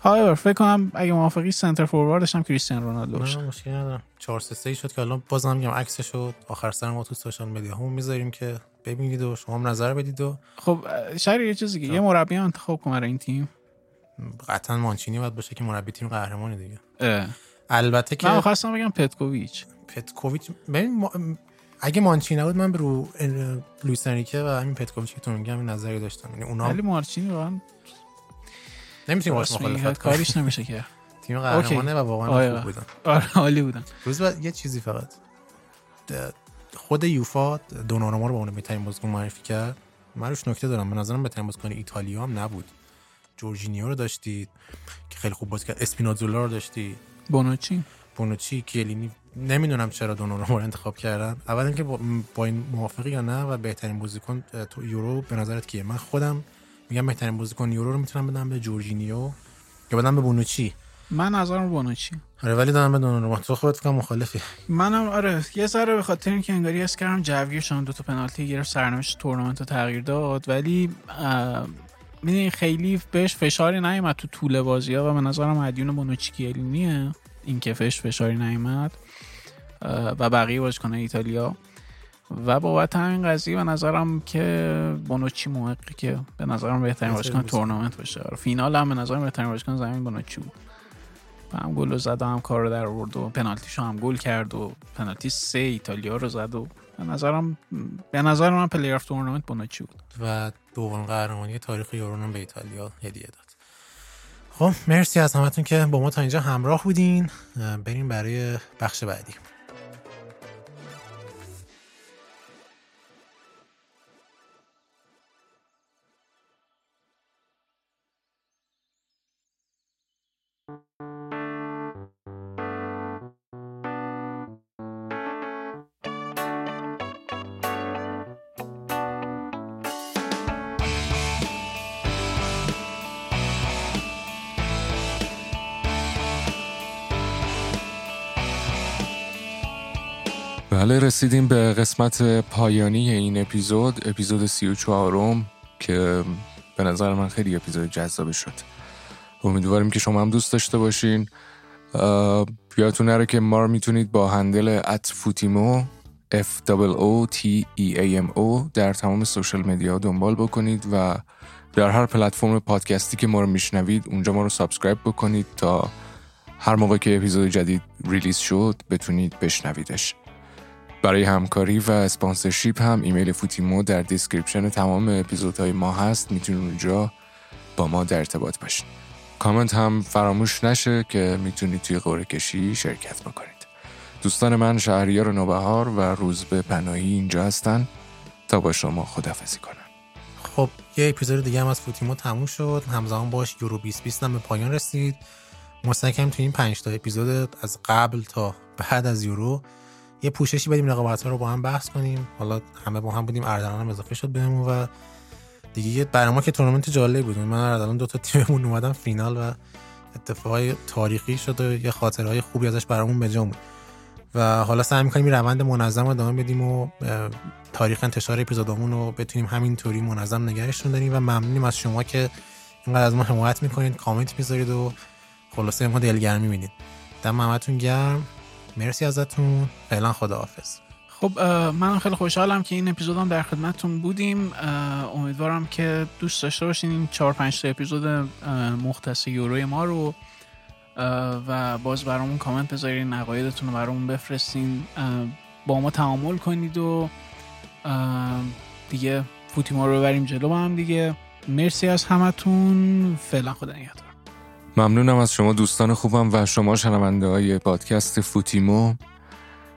های فکر کنم اگه موافقی سنتر فورواردش هم کریستیان رونالدو باشه. مشکل ندارم. 4 3 شد که الان بازم میگم عکسش شد آخر سر ما تو social media هم می‌ذاریم که ببینید و شما هم نظر بدید و خب شاید یه چیزی که یه مربی انتخاب کنه این تیم. قطعا مانچینی باید باشه که مربی تیم قهرمانی دیگه. اه. البته که من خواستم بگم پتکوویچ. پتکوویچ ببین ما... اگه مانچینی بود من به رو لوئیس انریکه و همین پتکوویچ که تو میگم نظری داشتم. یعنی اونا ولی مارچینی واقعا نمی‌تونیم باش مخالفت کاریش نمیشه که. تیم قهرمانه و واقعا آره. خوب بودن. آره عالی بودن. روز بعد یه چیزی فقط. خود یوفا دوناروما رو به عنوان بهترین بازیکن معرفی کرد. من روش نکته دارم. به نظرم بهترین بازیکن ایتالیا هم نبود. جورجینیو رو داشتید که خیلی خوب بازی کرد. اسپینازولا رو داشتی بونوچی. بونوچی کیلینی. نمی‌دونم چرا دوناروما رو انتخاب کردن. اول اینکه با این موافقی یا نه و بهترین بازیکن تو یورو به نظرت کیه؟ من خودم میگم بهترین بازیکن یورو رو می‌تونم بدم به جورجینیو یا بدم به بونوچی. من نظرم بونوچی. آره ولی دارم به دوناروما تو خودت فکر مخالفی. منم آره یه ذره به خاطر اینکه انگاری حس کردم جوگیر شدن دو تا پنالتی گرفت سرنوشت تورنمنت رو تغییر داد ولی می‌دونی خیلی بهش فشاری نیومد تو طول بازی ها و به نظرم مدیون بونوچی کیلینیه این که فش فشاری نیومد و بقیه بازیکن ایتالیا. و بابت همین قضیه به نظرم که بونوچی موقعی که به نظرم بهترین بازیکن تورنمنت باشه. فینال هم به نظرم بهترین بازیکن زمین بونوچی بود. و هم گل زد و هم کار رو در آورد و پنالتیشو هم گل کرد و پنالتی سه ایتالیا رو زد و به نظرم به نظر من player of tournament بونوچی بود؟ و دوم قهرمانی تاریخ یورو به ایتالیا هدیه داد. خب مرسی از همتون که با ما تا اینجا همراه بودین. بریم برای بخش بعدی. بله رسیدیم به قسمت پایانی این اپیزود اپیزود سی و چهارم که به نظر من خیلی اپیزود جذابی شد. امیدواریم که شما هم دوست داشته باشین. یادتون نره که ما رو می‌تونید با handle at فوتیمو F O T E A M O در تمام social media دنبال بکنید و در هر پلتفرم پادکستی که ما رو میشنوید اونجا ما رو subscribe بکنید تا هر موقع که اپیزود جدید release شد بتونید بشنویدش. برای همکاری و sponsorship هم ایمیل فوتیمو در description تمام اپیزودهای ما هست. می‌تونید اونجا با ما در ارتباط باشید کامنت هم فراموش نشه که می‌تونید توی قرعه کشی شرکت بکنید. دوستان من شهریار نوبهار و روزبه پناهی اینجا هستن. تا با شما خدافظی کنم. خب یه اپیزود دیگه هم از فوتیمو تموم شد. همزمان باهاش یورو 2020 هم به پایان رسید. مستقیم تو این 5 تا اپیزود از قبل تا بعد از یورو یه پوششی بدیم رقابت رو با هم بحث کنیم. حالا همه با هم بودیم اردلان هم اضافه شد بهمون و دیگه برای ما که تورنمنت جالب بود. من اردلان دو تا تیممون اومدم فینال و اتفاقای تاریخی شد و یه خاطرهای خوبی ازش برامون به بود و حالا سعی می‌کنیم روند منظم رو ادامه بدیم و تاریخ انتشار اپیزودامون رو بتونیم همینطوری منظم نگهشون داریم و ممنونیم از شما که اینقدر از ما حمایت می‌کنید کامنت می‌ذارید و خلاصه ما دلگرمی می‌دید دم همتون گرم. مرسی ازتون. فعلا خداحافظ. خب من خیلی خوشحالم که این اپیزودم در خدمتتون بودیم. امیدوارم که دوست داشته باشین این 4 5 تا اپیزود مختص یوروی ما رو. و باز برامون کامنت بذارین عقایدتون رو برامون بفرستین. با ما تعامل کنید و دیگه فوتی ما رو ببریم جلو با هم دیگه. مرسی از همتون. فعلا خدا نگهدار. ممنونم از شما دوستان خوبم و شما شنونده های پادکست فوتیمو.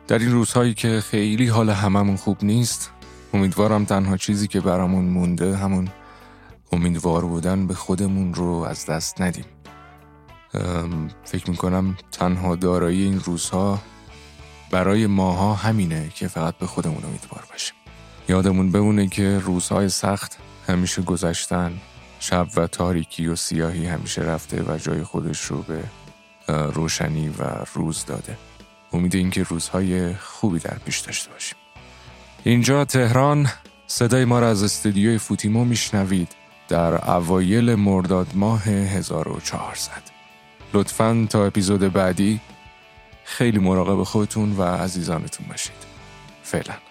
در این روزهایی که خیلی حال هممون خوب نیست امیدوارم تنها چیزی که برامون مونده همون امیدوار بودن به خودمون رو از دست ندیم. فکر می‌کنم تنها دارایی این روزها برای ماها همینه که فقط به خودمون امیدوار باشیم. یادمون بمونه که روزهای سخت همیشه گذشتن. شب و تاریکی و سیاهی همیشه رفته و جای خودش رو به روشنی و روز داده. امید اینکه روزهای خوبی در پیش داشته باشیم. اینجا تهران صدای ما را از استودیوی فوتیمو میشنوید در اوایل مرداد ماه 1400 لطفا تا اپیزود بعدی خیلی مراقب خودتون و عزیزانتون باشید. فعلا.